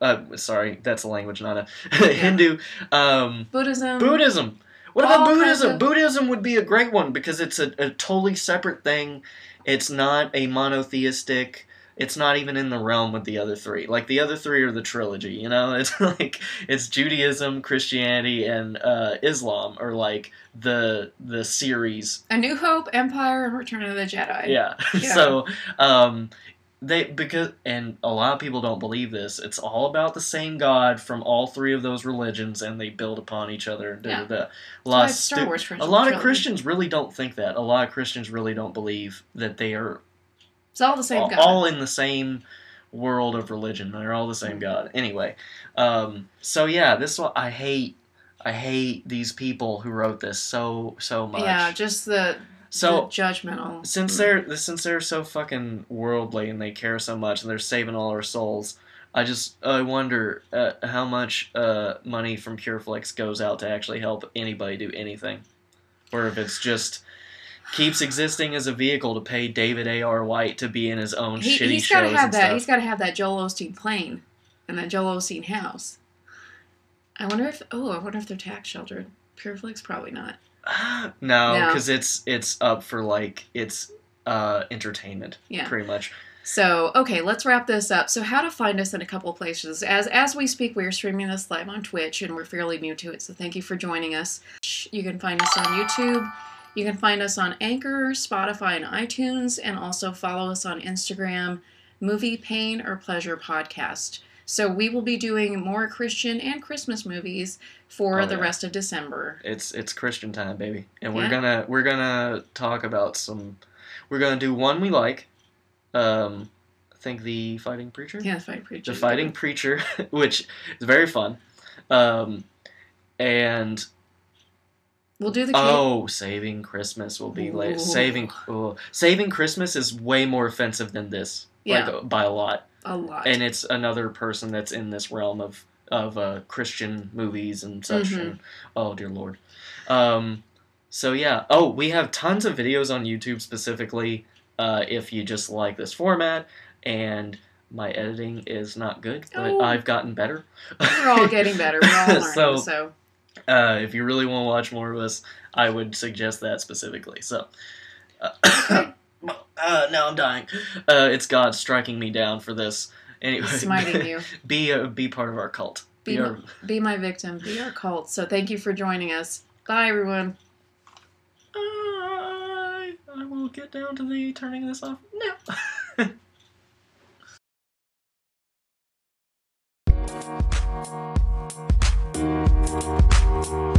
uh, sorry, that's a language, not a Hindu. Um, Buddhism, Buddhism. What All about Buddhism? of- Buddhism would be a great one because it's a, a totally separate thing. It's not a monotheistic. It's not even in the realm with the other three. Like the other three are the trilogy, you know. It's like it's Judaism, Christianity, and uh, Islam are like the the series A New Hope, Empire, and Return of the Jedi. yeah. Yeah. so um they because and a lot of people don't believe this. It's all about the same God from all three of those religions, and they build upon each other. Da, Yeah. da, da. A lot, of Star stu- a lot of Christians really don't think that. A lot of Christians really don't believe that they are It's all the same all, God. all in the same world of religion. They're all the Mm-hmm. same God. Anyway, um, so yeah, this one I hate. I hate these people who wrote this so so much. yeah, just the, so the judgmental. since they're since they're so fucking worldly and they care so much and they're saving all our souls, I just I wonder uh, how much uh, money from Pure Flix goes out to actually help anybody do anything, or if it's just keeps existing as a vehicle to pay David A. R. White to be in his own he, shitty he's shows got to have that. stuff. He's got to have that Joel Osteen plane and that Joel Osteen house. I wonder if oh, I wonder if they're tax sheltered. Pure Flix probably not. No, No. because it's it's up for like it's uh entertainment Yeah. pretty much. So okay, let's wrap this up. So how to find us in a couple of places. As as we speak, we are streaming this live on Twitch, and we're fairly new to it. So thank you for joining us. You can find us on YouTube. You can find us on Anchor, Spotify, and iTunes, and also follow us on Instagram, Movie Pain or Pleasure Podcast. So we will be doing more Christian and Christmas movies for Oh, the yeah. rest of December. It's it's Christian time, baby, and we're Yeah. gonna we're gonna talk about some. We're gonna do one we like. Um, I think the fighting preacher. Yeah, fight preacher. The fighting preacher, which is very fun. Um, and We'll do the oh, saving Christmas will be like Ooh. saving. Oh, saving Christmas is way more offensive than this. Yeah. Like by a lot. a lot. and it's another person that's in this realm of of uh, Christian movies and such. Mhm. And, oh dear lord. Um, so yeah. Oh, we have tons of videos on YouTube specifically. Uh, if you just like this format, and my editing is not good, but Oh. I've gotten better. We're all getting better. We're all learning. So- so uh, if you really want to watch more of us, I would suggest that specifically. So, uh, uh, now I'm dying. Uh, it's God striking me down for this. Anyway, smiting you. Be uh, be part of our cult. Be, be, our... My, be my victim. Be our cult. So thank you for joining us. Bye, everyone. I, I will get down to the turning this off now. We'll be right.